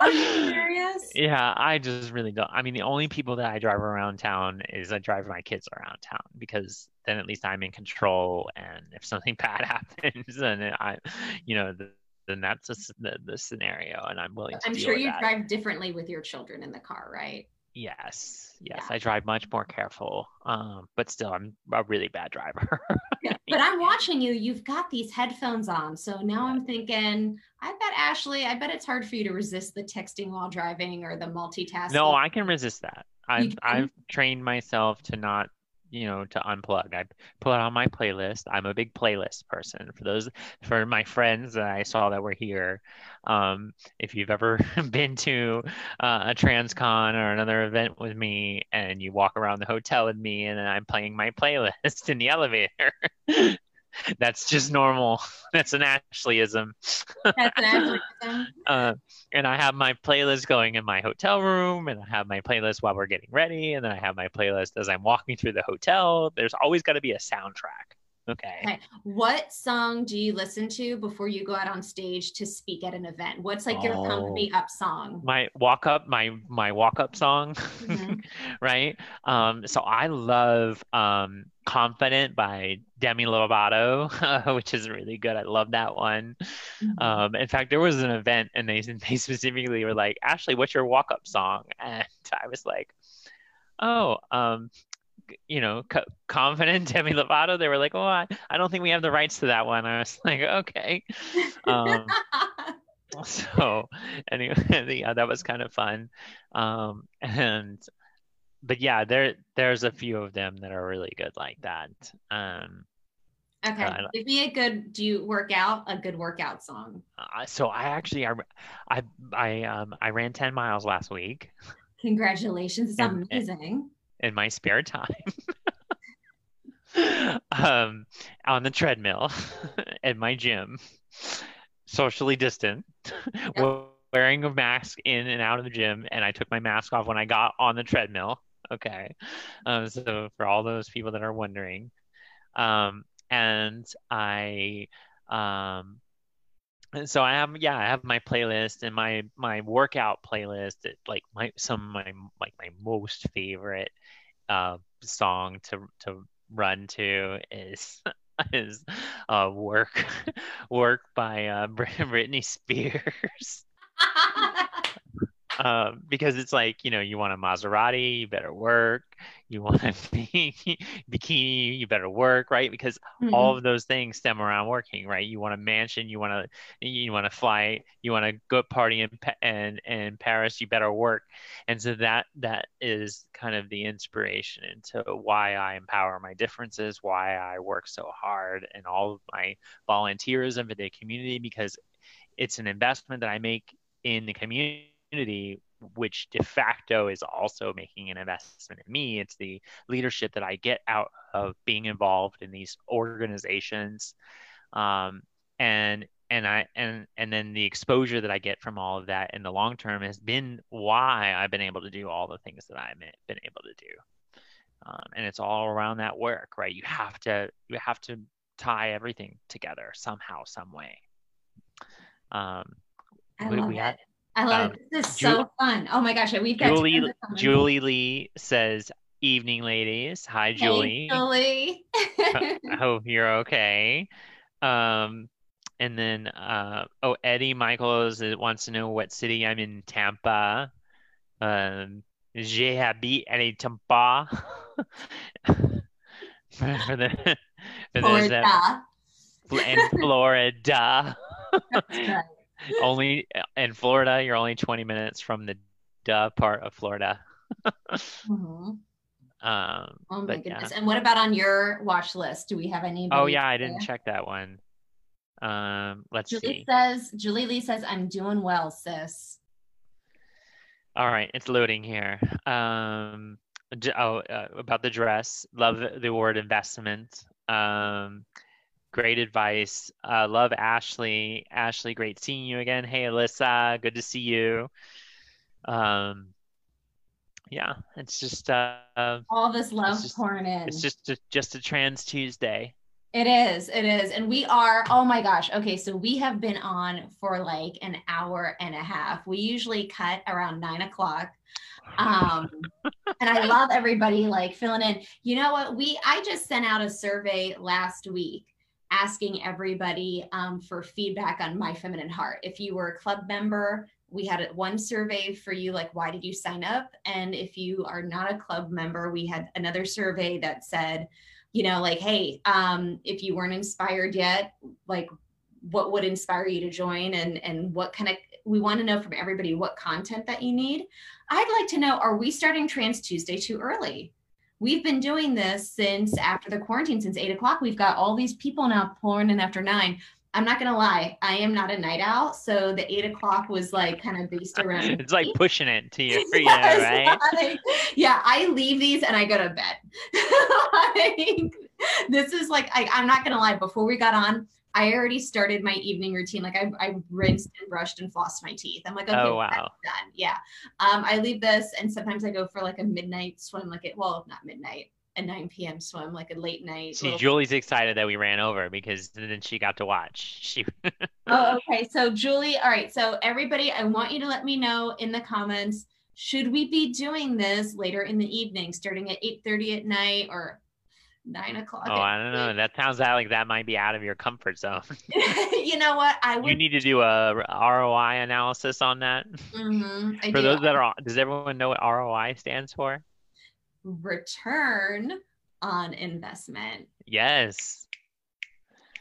S1: Are you serious?
S2: Yeah, I just really don't. I mean, the only people that I drive around town is I drive my kids around town because then at least I'm in control. And if something bad happens, then I, you know, the, then that's the, the scenario, and I'm willing to.
S1: I'm sure you drive differently with your children in the car, right?
S2: Yes, yes, yeah. I drive much more careful, um, but still, I'm a really bad driver.
S1: yeah, but I'm watching you. You've got these headphones on, so now I'm thinking. I bet Ashley. I bet it's hard for you to resist the texting while driving or the multitasking.
S2: No, I can resist that. I've I've trained myself to not you know to unplug. I put it on my playlist. I'm a big playlist person. For those for my friends that i saw that were here um, if you've ever been to uh, a transcon or another event with me and you walk around the hotel with me and i'm playing my playlist in the elevator that's just normal. That's an Ashleyism.
S1: That's an Ashleyism.
S2: uh, and I have my playlist going in my hotel room, and I have my playlist while we're getting ready, and then I have my playlist as I'm walking through the hotel. There's always got to be a soundtrack. Okay. okay.
S1: What song do you listen to before you go out on stage to speak at an event? What's like your pump me oh. up song?
S2: My walk up, my my walk up song, mm-hmm. right? Um, so I love um, "Confident" by Demi Lovato, which is really good. I love that one. Mm-hmm. Um, in fact, there was an event and they they specifically were like, "Ashley, what's your walk up song?" And I was like, "Oh, um, you know, co- confident Demi Lovato. They were like, "Oh, I, I don't think we have the rights to that one." I was like, "Okay." Um, so anyway, yeah, that was kind of fun. Um, and but yeah, there there's a few of them that are really good like that. Um,
S1: okay, uh, give me a good. Do you work out a good workout song?
S2: Uh, so I actually I I I um I ran ten miles last week.
S1: Congratulations! It's and, amazing.
S2: In my spare time um, on the treadmill in my gym, socially distant, wearing a mask in and out of the gym. And I took my mask off when I got on the treadmill. Okay. Um, so for all those people that are wondering, um, and I, um, so I have yeah I have my playlist and my my workout playlist it, like my some of my like my most favorite uh, song to to run to is is uh, work work by uh, Britney Spears. Um, because it's like you know you want a Maserati, you better work. You want a bikini, you better work, right? Because mm-hmm. all of those things stem around working, right? You want a mansion, you want to you want to fly, you want to go party in and in Paris, you better work. And so that that is kind of the inspiration into why I empower my differences, why I work so hard, and all of my volunteerism for the community because it's an investment that I make in the community community which de facto is also making an investment in me. It's the leadership that I get out of being involved in these organizations, um, and and I and and then the exposure that I get from all of that in the long term has been why I've been able to do all the things that I've been able to do. Um, and it's all around that work, right? You have to you have to tie everything together somehow, some way. Um,
S1: I we, love we it. I love um, it. This is Ju- so fun. Oh my gosh, we've got
S2: Julie. Julie Lee says, "Evening, ladies. Hi, Julie.
S1: Hey, Julie.
S2: I hope you're okay." Um, and then uh, oh, Eddie Michaels wants to know what city I'm in. Tampa. Um, je habite à Tampa. for, the for Florida. in Florida. That's right only in Florida, you're only 20 minutes from the duh part of Florida.
S1: mm-hmm. Um, oh my goodness! Yeah. And what about on your watch list? Do we have any?
S2: Oh yeah, I didn't check that one. Um, let's
S1: Julie
S2: see.
S1: says Julie Lee says I'm doing well, sis.
S2: All right, it's loading here. Um, oh, uh, about the dress. Love the word investment. Um, Great advice. Uh, love Ashley. Ashley, great seeing you again. Hey, Alyssa, good to see you. Um, yeah, it's just uh,
S1: all this love just, pouring in.
S2: It's just a, just a trans Tuesday.
S1: It is. It is. And we are, oh my gosh. Okay. So we have been on for like an hour and a half. We usually cut around nine o'clock. Um, and I love everybody like filling in. You know what? We, I just sent out a survey last week asking everybody um, for feedback on My Feminine Heart. If you were a club member, we had one survey for you, like, why did you sign up? And if you are not a club member, we had another survey that said, you know, like, hey, um, if you weren't inspired yet, like, what would inspire you to join and and what kind of we want to know from everybody what content that you need i'd like to know are we starting trans tuesday too early we've been doing this since after the quarantine, since eight o'clock. We've got all these people now pouring in after nine. I'm not gonna lie, I am not a night owl, so the eight o'clock was like kind of based around.
S2: it's like pushing it to you, yes,
S1: right? Like, yeah, I leave these and I go to bed. like, this is like I, I'm not gonna lie. Before we got on, I already started my evening routine. Like I, I rinsed and brushed and flossed my teeth. I'm like, okay, oh, wow. done. Yeah. Um, I leave this and sometimes I go for like a midnight swim, like it, well, not midnight, a 9 p.m. swim, like a late night.
S2: See, little... Julie's excited that we ran over because then she got to watch. She.
S1: oh, okay. So Julie, all right. So everybody, I want you to let me know in the comments. Should we be doing this later in the evening, starting at 8:30 at night, or nine o'clock.
S2: Oh, I don't know. That sounds like that might be out of your comfort zone.
S1: you know what? I would.
S2: You need to do a ROI analysis on that. Mm-hmm, for do. those that are, does everyone know what ROI stands for?
S1: Return on investment.
S2: Yes.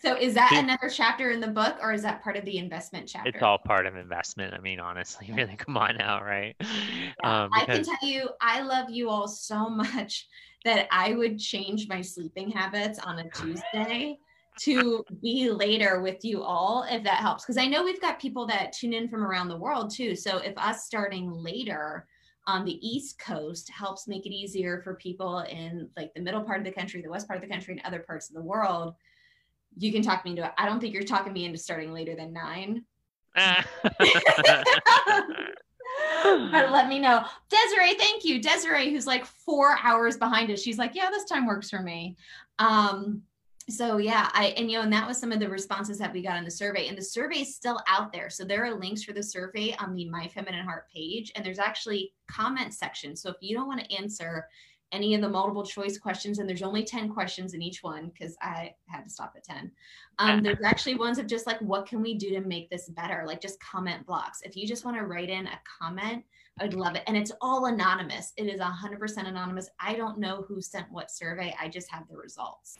S1: So is that another chapter in the book or is that part of the investment chapter?
S2: It's all part of investment. I mean, honestly, really, come on now, right?
S1: Yeah, um, because... I can tell you, I love you all so much that I would change my sleeping habits on a Tuesday to be later with you all if that helps because I know we've got people that tune in from around the world too. So if us starting later on the East Coast helps make it easier for people in like the middle part of the country, the west part of the country, and other parts of the world, you can talk me into it. I don't think you're talking me into starting later than nine. Ah. but let me know. Desiree, thank you. Desiree, who's like four hours behind us. She's like, yeah, this time works for me. Um, so yeah, I and you know, and that was some of the responses that we got on the survey. And the survey is still out there. So there are links for the survey on the My Feminine Heart page, and there's actually comment section. So if you don't want to answer any of the multiple choice questions, and there's only 10 questions in each one because I had to stop at 10. Um, there's actually ones of just like, what can we do to make this better? Like just comment blocks. If you just want to write in a comment, I'd love it. And it's all anonymous. It is 100% anonymous. I don't know who sent what survey. I just have the results.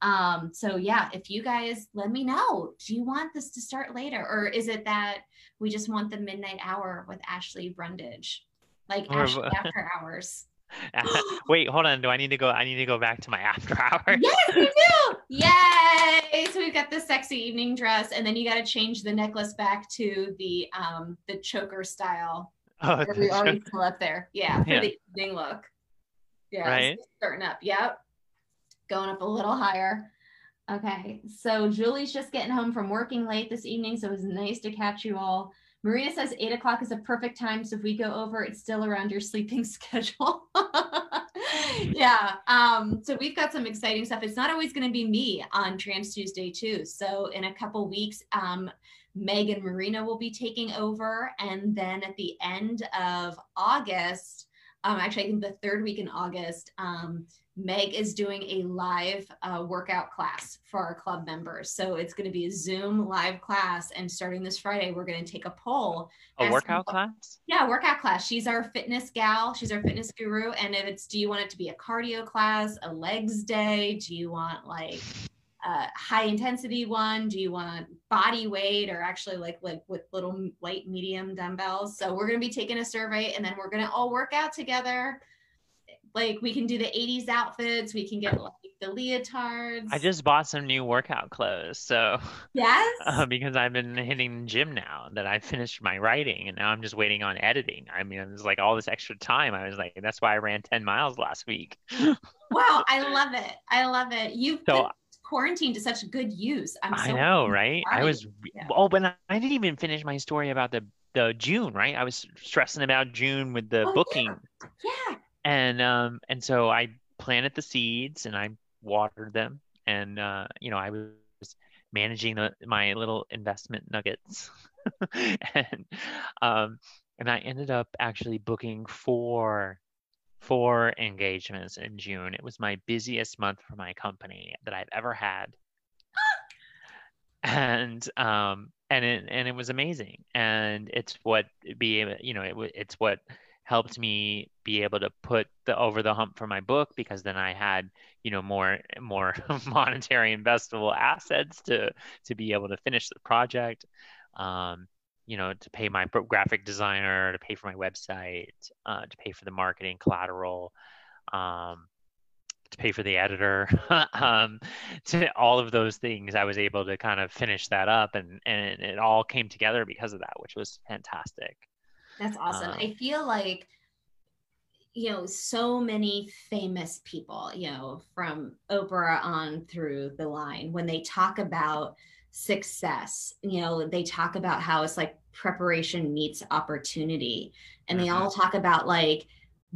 S1: Um, so yeah, if you guys let me know, do you want this to start later? Or is it that we just want the midnight hour with Ashley Brundage? Like Ashley after hours.
S2: Wait, hold on. Do I need to go? I need to go back to my after hours.
S1: Yes, we do. Yay! So we've got the sexy evening dress, and then you got to change the necklace back to the um the choker style. Oh, we already still up there. Yeah, for yeah. the evening look. Yeah, right. Starting up. Yep. Going up a little higher. Okay, so Julie's just getting home from working late this evening, so it was nice to catch you all. Marina says eight o'clock is a perfect time. So if we go over, it's still around your sleeping schedule. yeah. Um, so we've got some exciting stuff. It's not always going to be me on Trans Tuesday too. So in a couple weeks, um, Meg and Marina will be taking over. And then at the end of August, um, actually, I think the third week in August, um, Meg is doing a live uh, workout class for our club members. So it's going to be a Zoom live class. And starting this Friday, we're going to take a poll.
S2: A workout class?
S1: Yeah, workout class. She's our fitness gal. She's our fitness guru. And if it's, do you want it to be a cardio class, a legs day? Do you want like a high intensity one? Do you want body weight or actually like like with little light medium dumbbells? So we're going to be taking a survey and then we're going to all work out together like we can do the 80s outfits we can get like the leotards.
S2: I just bought some new workout clothes so
S1: yes?
S2: uh, because i've been hitting gym now that i finished my writing and now i'm just waiting on editing. I mean it's like all this extra time i was like that's why i ran 10 miles last week.
S1: Wow i love it i love it. You've so, put quarantine to such good use.
S2: I'm so i know right? i was yeah. oh but i didn't even finish my story about the the june right? I was stressing about june with the oh, booking.
S1: Yeah. yeah
S2: and um and so I planted the seeds and I watered them and uh you know I was managing the, my little investment nuggets and um and I ended up actually booking four four engagements in June. It was my busiest month for my company that I've ever had. and um and it and it was amazing and it's what be you know it, it's what helped me be able to put the over the hump for my book because then I had you know more more monetary investable assets to to be able to finish the project um, you know to pay my graphic designer to pay for my website uh, to pay for the marketing collateral um, to pay for the editor um, to all of those things i was able to kind of finish that up and and it all came together because of that which was fantastic
S1: that's awesome. Um, I feel like you know so many famous people you know from oprah on through the line when they talk about success you know they talk about how it's like preparation meets opportunity and they all mm-hmm. talk about like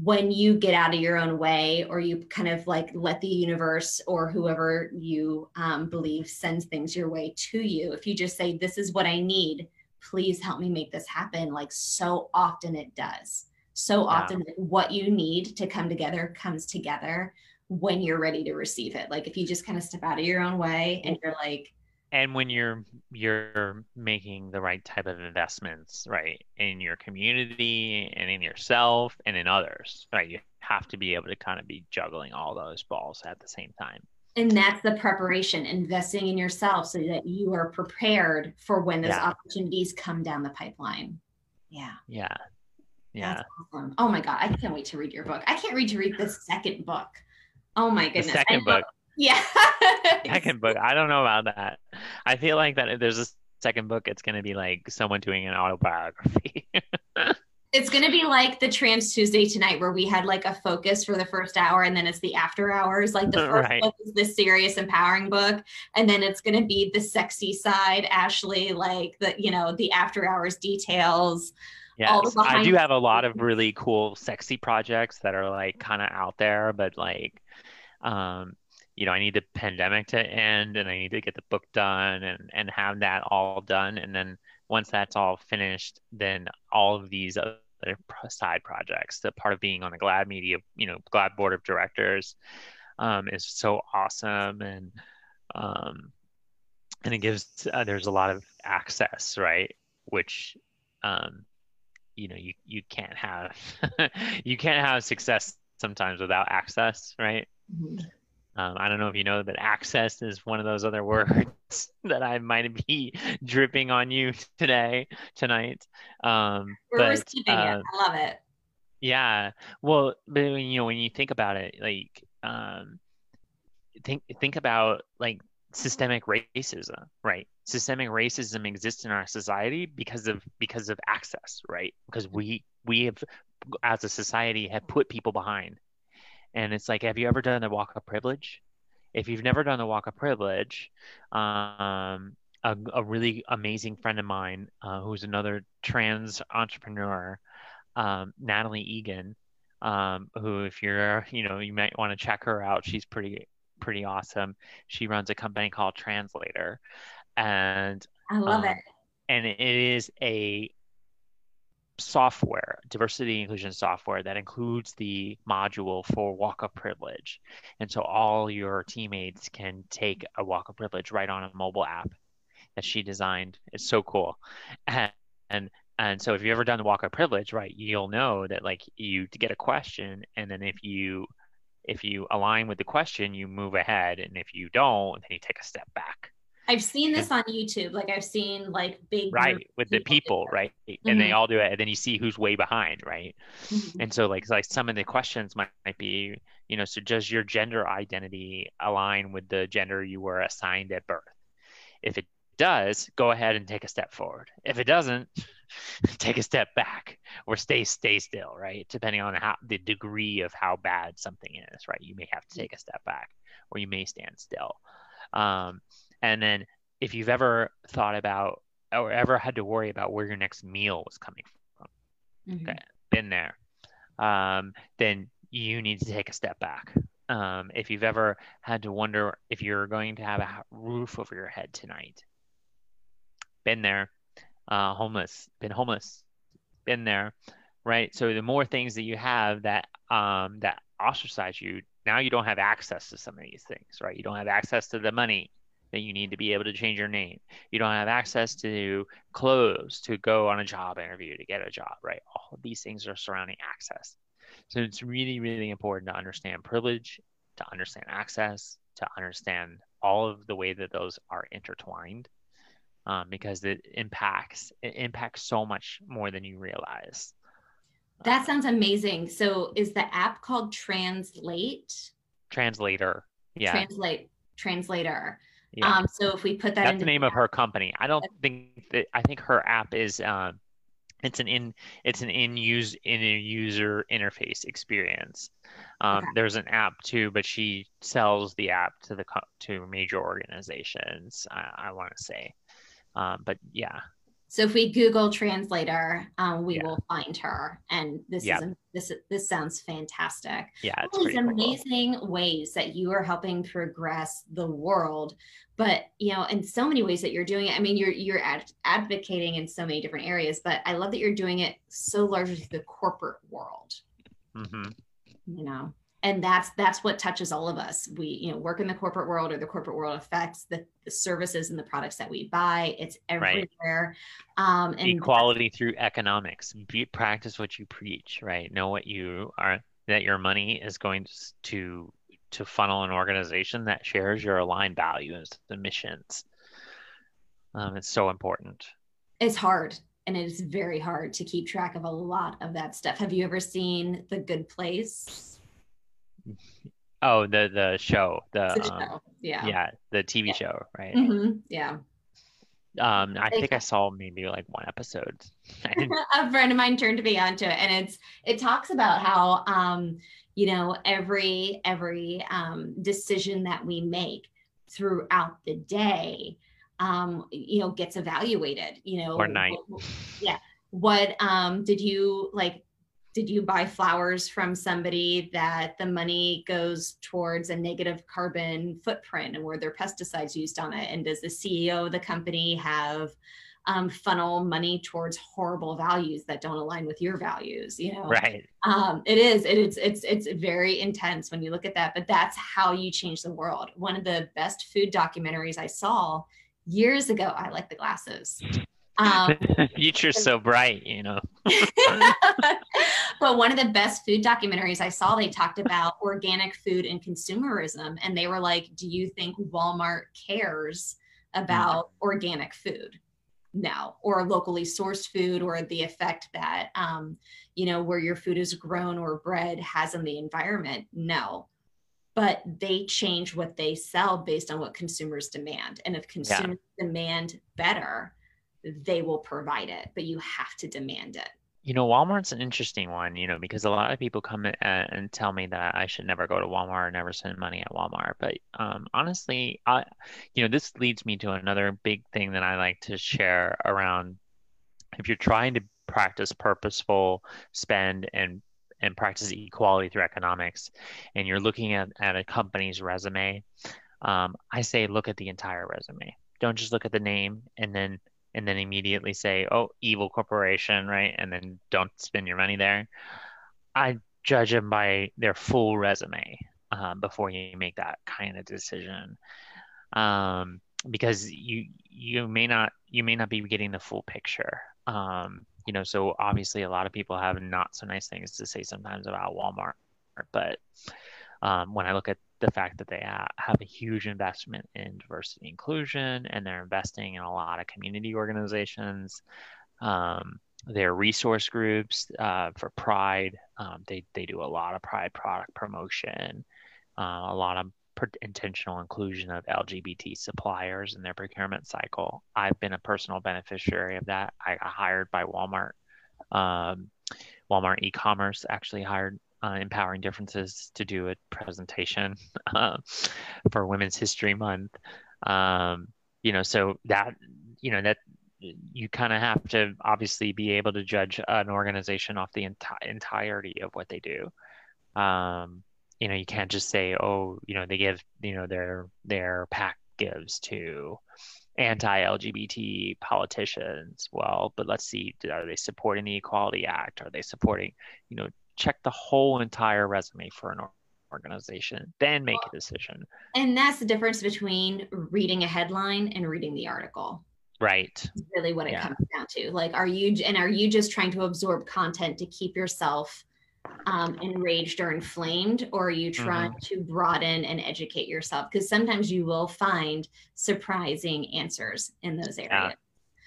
S1: when you get out of your own way or you kind of like let the universe or whoever you um, believe sends things your way to you if you just say this is what i need please help me make this happen like so often it does. So often yeah. what you need to come together comes together when you're ready to receive it. Like if you just kind of step out of your own way and you're like
S2: and when you're you're making the right type of investments right in your community and in yourself and in others right you have to be able to kind of be juggling all those balls at the same time
S1: and that's the preparation investing in yourself so that you are prepared for when those yeah. opportunities come down the pipeline yeah
S2: yeah yeah
S1: awesome. oh my god i can't wait to read your book i can't wait to read the second book oh my goodness the
S2: second book
S1: yeah.
S2: second book. I don't know about that. I feel like that if there's a second book, it's going to be like someone doing an autobiography.
S1: it's going to be like the Trans Tuesday tonight, where we had like a focus for the first hour, and then it's the after hours. Like the first right. book is the serious, empowering book, and then it's going to be the sexy side, Ashley, like the you know the after hours details.
S2: Yes, I do have a lot of really cool, sexy projects that are like kind of out there, but like um you know, I need the pandemic to end and I need to get the book done and, and have that all done. And then once that's all finished, then all of these side projects, the part of being on the GLAAD media, you know, GLAAD board of directors um, is so awesome. And, um, and it gives, uh, there's a lot of access, right? Which, um, you know, you, you can't have, you can't have success sometimes without access, right? Mm-hmm. Um, I don't know if you know, but access is one of those other words that I might be dripping on you today, tonight. Um,
S1: We're but, receiving uh, it. I love it.
S2: Yeah. Well, but you know, when you think about it, like, um, think think about like systemic racism, right? Systemic racism exists in our society because of because of access, right? Because we we have, as a society, have put people behind and it's like, have you ever done the walk of privilege? If you've never done the walk of privilege, um, a, a, really amazing friend of mine, uh, who's another trans entrepreneur, um, Natalie Egan, um, who, if you're, you know, you might want to check her out. She's pretty, pretty awesome. She runs a company called Translator, and
S1: I love um, it.
S2: And it is a software, diversity inclusion software that includes the module for walk of privilege. And so all your teammates can take a walk of privilege right on a mobile app that she designed. It's so cool. And, and and so if you've ever done the walk of privilege, right, you'll know that like you get a question and then if you if you align with the question, you move ahead. And if you don't, then you take a step back.
S1: I've seen this on YouTube. Like I've seen like big
S2: right with the people, right? Mm-hmm. And they mm-hmm. all do it, and then you see who's way behind, right? Mm-hmm. And so like like some of the questions might, might be, you know, so does your gender identity align with the gender you were assigned at birth? If it does, go ahead and take a step forward. If it doesn't, take a step back or stay stay still, right? Depending on how the degree of how bad something is, right? You may have to take a step back or you may stand still. Um, and then if you've ever thought about or ever had to worry about where your next meal was coming from, mm-hmm. okay, been there, um, then you need to take a step back. Um, if you've ever had to wonder if you're going to have a roof over your head tonight, been there, uh, homeless, been homeless, been there, right? So the more things that you have that um, that ostracize you, now you don't have access to some of these things, right? You don't have access to the money that you need to be able to change your name. You don't have access to clothes to go on a job interview to get a job, right? All of these things are surrounding access. So it's really, really important to understand privilege, to understand access, to understand all of the way that those are intertwined. Um, because it impacts it impacts so much more than you realize.
S1: That sounds amazing. So is the app called Translate?
S2: Translator. Yeah.
S1: Translate translator. Yeah. Um, so if we put that
S2: that's the name of her company. I don't think that I think her app is uh, it's an in it's an in use in a user interface experience. Um, okay. There's an app too, but she sells the app to the to major organizations. I, I want to say, um, but yeah.
S1: So if we Google translator, um, we yeah. will find her. And this yep. is this this sounds fantastic.
S2: Yeah,
S1: it's All these amazing cool. ways that you are helping progress the world. But you know, in so many ways that you're doing it. I mean, you're you're ad- advocating in so many different areas, but I love that you're doing it so largely the corporate world. Mm-hmm. You know and that's that's what touches all of us. We you know work in the corporate world or the corporate world affects the, the services and the products that we buy. It's everywhere.
S2: Right. um and equality through economics. Be, practice what you preach right? Know what you are that your money is going to to funnel an organization that shares your aligned values the missions. Um, it's so important.
S1: It's hard and it is very hard to keep track of a lot of that stuff. Have you ever seen the good place
S2: Oh, the the show, the,
S1: the um, yeah,
S2: yeah, the TV yeah. show, right?
S1: Mm-hmm. Yeah.
S2: Um, I think I saw maybe like one episode.
S1: a friend of mine turned me onto it, and it's it talks about how um, you know, every every um decision that we make throughout the day, um, you know, gets evaluated. You know,
S2: or night.
S1: Yeah. What um did you like? Did you buy flowers from somebody that the money goes towards a negative carbon footprint? And were there pesticides used on it? And does the ceo of the company have um, funnel money towards horrible values that don't align with your values you know?
S2: Right.
S1: Um, it is it, it's it's it's very intense when you look at that but that's how you change the world. One of the best food documentaries i saw years ago i like the glasses
S2: um, Future's so bright, you know.
S1: but one of the best food documentaries I saw, they talked about organic food and consumerism. And they were like, Do you think Walmart cares about mm-hmm. organic food? No, or locally sourced food, or the effect that, um, you know, where your food is grown or bred has on the environment. No. But they change what they sell based on what consumers demand. And if consumers yeah. demand better, they will provide it, but you have to demand it.
S2: You know, Walmart's an interesting one, you know, because a lot of people come and tell me that I should never go to Walmart or never spend money at Walmart. But um, honestly, I, you know, this leads me to another big thing that I like to share around if you're trying to practice purposeful spend and and practice equality through economics, and you're looking at, at a company's resume, um, I say look at the entire resume. Don't just look at the name and then and then immediately say, "Oh, evil corporation," right? And then don't spend your money there. I judge them by their full resume um, before you make that kind of decision, um, because you you may not you may not be getting the full picture. Um, you know, so obviously a lot of people have not so nice things to say sometimes about Walmart, but um, when I look at the fact that they have a huge investment in diversity inclusion and they're investing in a lot of community organizations um, their resource groups uh, for pride um, they, they do a lot of pride product promotion uh, a lot of intentional inclusion of lgbt suppliers in their procurement cycle. I've been a personal beneficiary of that. I got hired by walmart um, walmart e-commerce actually hired uh, Empowering Differences to do a presentation uh, for Women's History Month. Um, you know, so that, you know, that you kind of have to obviously be able to judge an organization off the enti- entirety of what they do. Um, you know, you can't just say, oh, you know, they give, you know, their their PAC gives to anti-LGBT politicians. Well, but let's see, are they supporting the Equality Act? Are they supporting, you know, check the whole entire resume for an organization, then make a decision.
S1: And that's the difference between reading a headline and reading the article.
S2: Right.
S1: really what it yeah. comes down to. Like, are you, and are you just trying to absorb content to keep yourself um, enraged or inflamed, or are you trying mm-hmm. to broaden and educate yourself? Because sometimes you will find surprising answers in those areas. Yeah.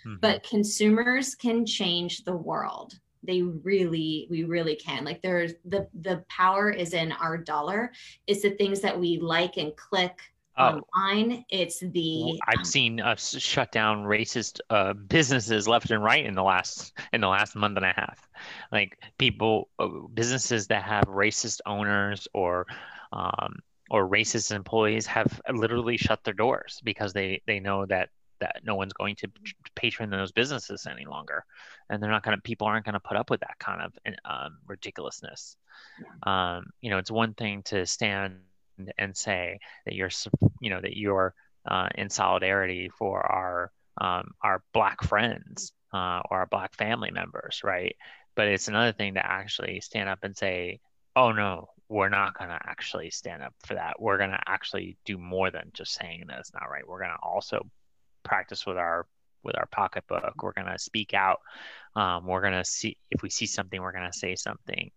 S1: Mm-hmm. But consumers can change the world they really we really can. Like there's the the power is in our dollar. It's the things that we like and click oh. online. It's the
S2: i've um, seen us shut down racist uh, businesses left and right in the last in the last month and a half. Like people uh, businesses that have racist owners or um, or racist employees have literally shut their doors because they they know that that no one's going to patron those businesses any longer, and they're not going to. People aren't going to put up with that kind of um, ridiculousness. Um, you know, it's one thing to stand and say that you're, you know, that you're uh, in solidarity for our um, our black friends uh, or our black family members, right? But it's another thing to actually stand up and say, "Oh no, we're not going to actually stand up for that. We're going to actually do more than just saying that it's not right. We're going to also practice with our with our pocketbook. We're going to speak out. Um, we're going to see if we see something, we're going to say something.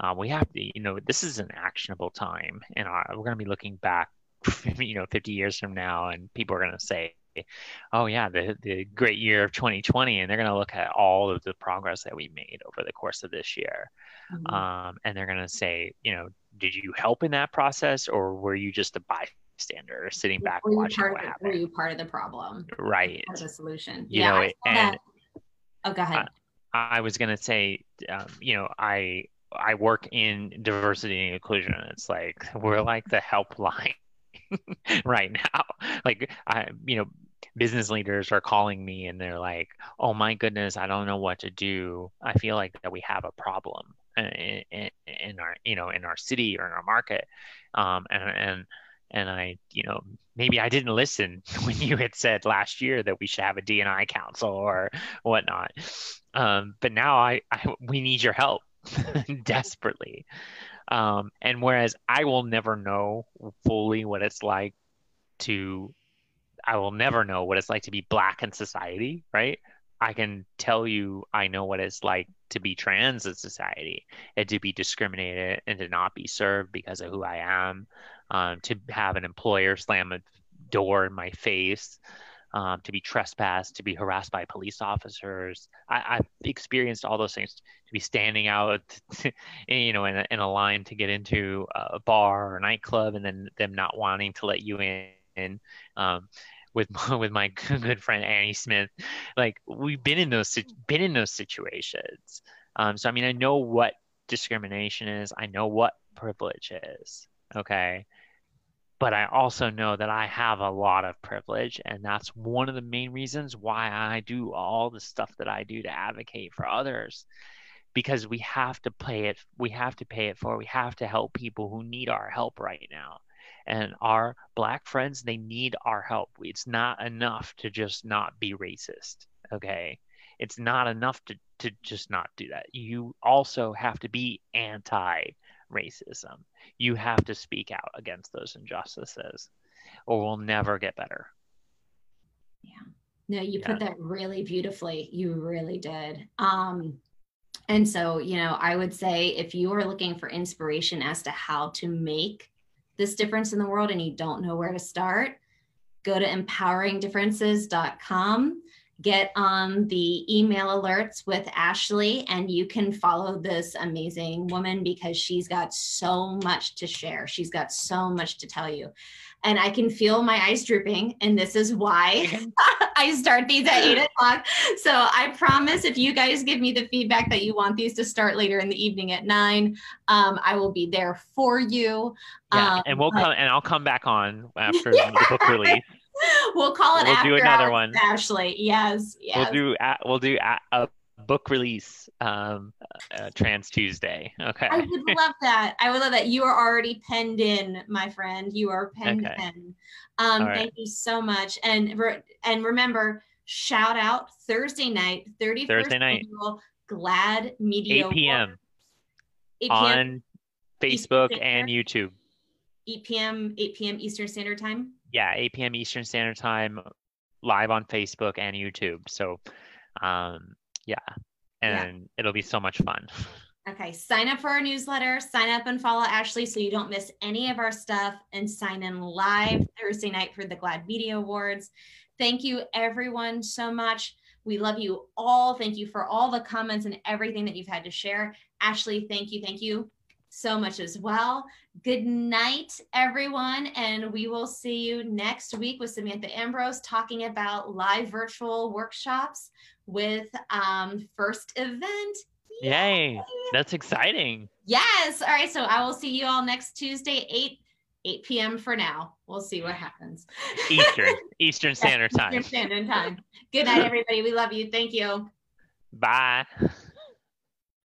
S2: Uh, we have to, you know, this is an actionable time, and we're going to be looking back, you know, 50 years from now, and people are going to say, "Oh yeah, the the great year of 2020," and they're going to look at all of the progress that we made over the course of this year, mm-hmm. um, and they're going to say, you know, did you help in that process, or were you just a bystander sitting back were watching what
S1: the,
S2: happened?
S1: Were you part of the problem?
S2: Right.
S1: Part of the solution.
S2: You yeah. Know, and.
S1: Oh, go ahead.
S2: I, I was going to say, um, you know, I I work in diversity and inclusion. It's like we're like the helpline right now. Like I, you know, business leaders are calling me and they're like, "Oh my goodness, I don't know what to do. I feel like that we have a problem in, in, in our, you know, in our city or in our market." Um, and and and I, you know, maybe I didn't listen when you had said last year that we should have a DNI council or whatnot. Um, but now I, I, we need your help desperately. Um, and whereas I will never know fully what it's like to, I will never know what it's like to be black in society, right? I can tell you I know what it's like to be trans in society and to be discriminated and to not be served because of who I am, um, to have an employer slam a door in my face, um, to be trespassed, to be harassed by police officers. I, have experienced all those things. To be standing out, you know, in a, in a line to get into a bar or a nightclub, and then them not wanting to let you in. Um, with my, with my good friend Annie Smith, like we've been in those been in those situations. Um, so I mean, I know what discrimination is. I know what privilege is. Okay, but I also know that I have a lot of privilege, and that's one of the main reasons why I do all the stuff that I do to advocate for others. Because we have to pay it, we have to pay it for. We have to help people who need our help right now, and our black friends they need our help. It's not enough to just not be racist. Okay, it's not enough to to just not do that. You also have to be anti racism. You have to speak out against those injustices or we'll never get better.
S1: Yeah. No, you yeah. put that really beautifully. You really did. Um, and so, you know, I would say if you are looking for inspiration as to how to make this difference in the world and you don't know where to start, go to empoweringdifferences.com get on the email alerts with Ashley, and you can follow this amazing woman because she's got so much to share. She's got so much to tell you. And I can feel my eyes drooping, and this is why I start these at eight o'clock. So I promise if you guys give me the feedback that you want these to start later in the evening at nine, um, I will be there for you.
S2: Yeah, um, and we'll come and I'll come back on after yeah. the book release
S1: we'll call it. We'll do another one, Ashley. Yes, yes.
S2: We'll do. we'll do a book release um, uh, Trans Tuesday. Okay. I
S1: would love that. I would love that. You are already penned in, my friend. You are penned okay. in. Um, right. Thank you so much. And and remember, shout out Thursday night, thirty
S2: Thursday night,
S1: GLAAD Media
S2: 8 p.m. 8 p.m. on Facebook and YouTube.
S1: 8 p.m. 8 p.m. Eastern Standard Time
S2: yeah, 8 p.m. Eastern Standard Time, live on Facebook and YouTube. So, um, yeah, and yeah. it'll be so much fun.
S1: Okay, sign up for our newsletter, sign up and follow Ashley so you don't miss any of our stuff, and sign in live Thursday night for the GLAAD Media Awards. Thank you, everyone, so much. We love you all. Thank you for all the comments and everything that you've had to share. Ashley, thank you. Thank you so much as well. Good night, everyone. And we will see you next week with Samantha Ambrose talking about live virtual workshops with um, First Event.
S2: Yay. Yay. That's exciting.
S1: Yes. All right. So I will see you all next Tuesday, 8 8 p.m. for now. We'll see what happens.
S2: Eastern, Eastern Standard Time.
S1: Eastern Standard Time. Good night, everybody. We love you. Thank you.
S2: Bye.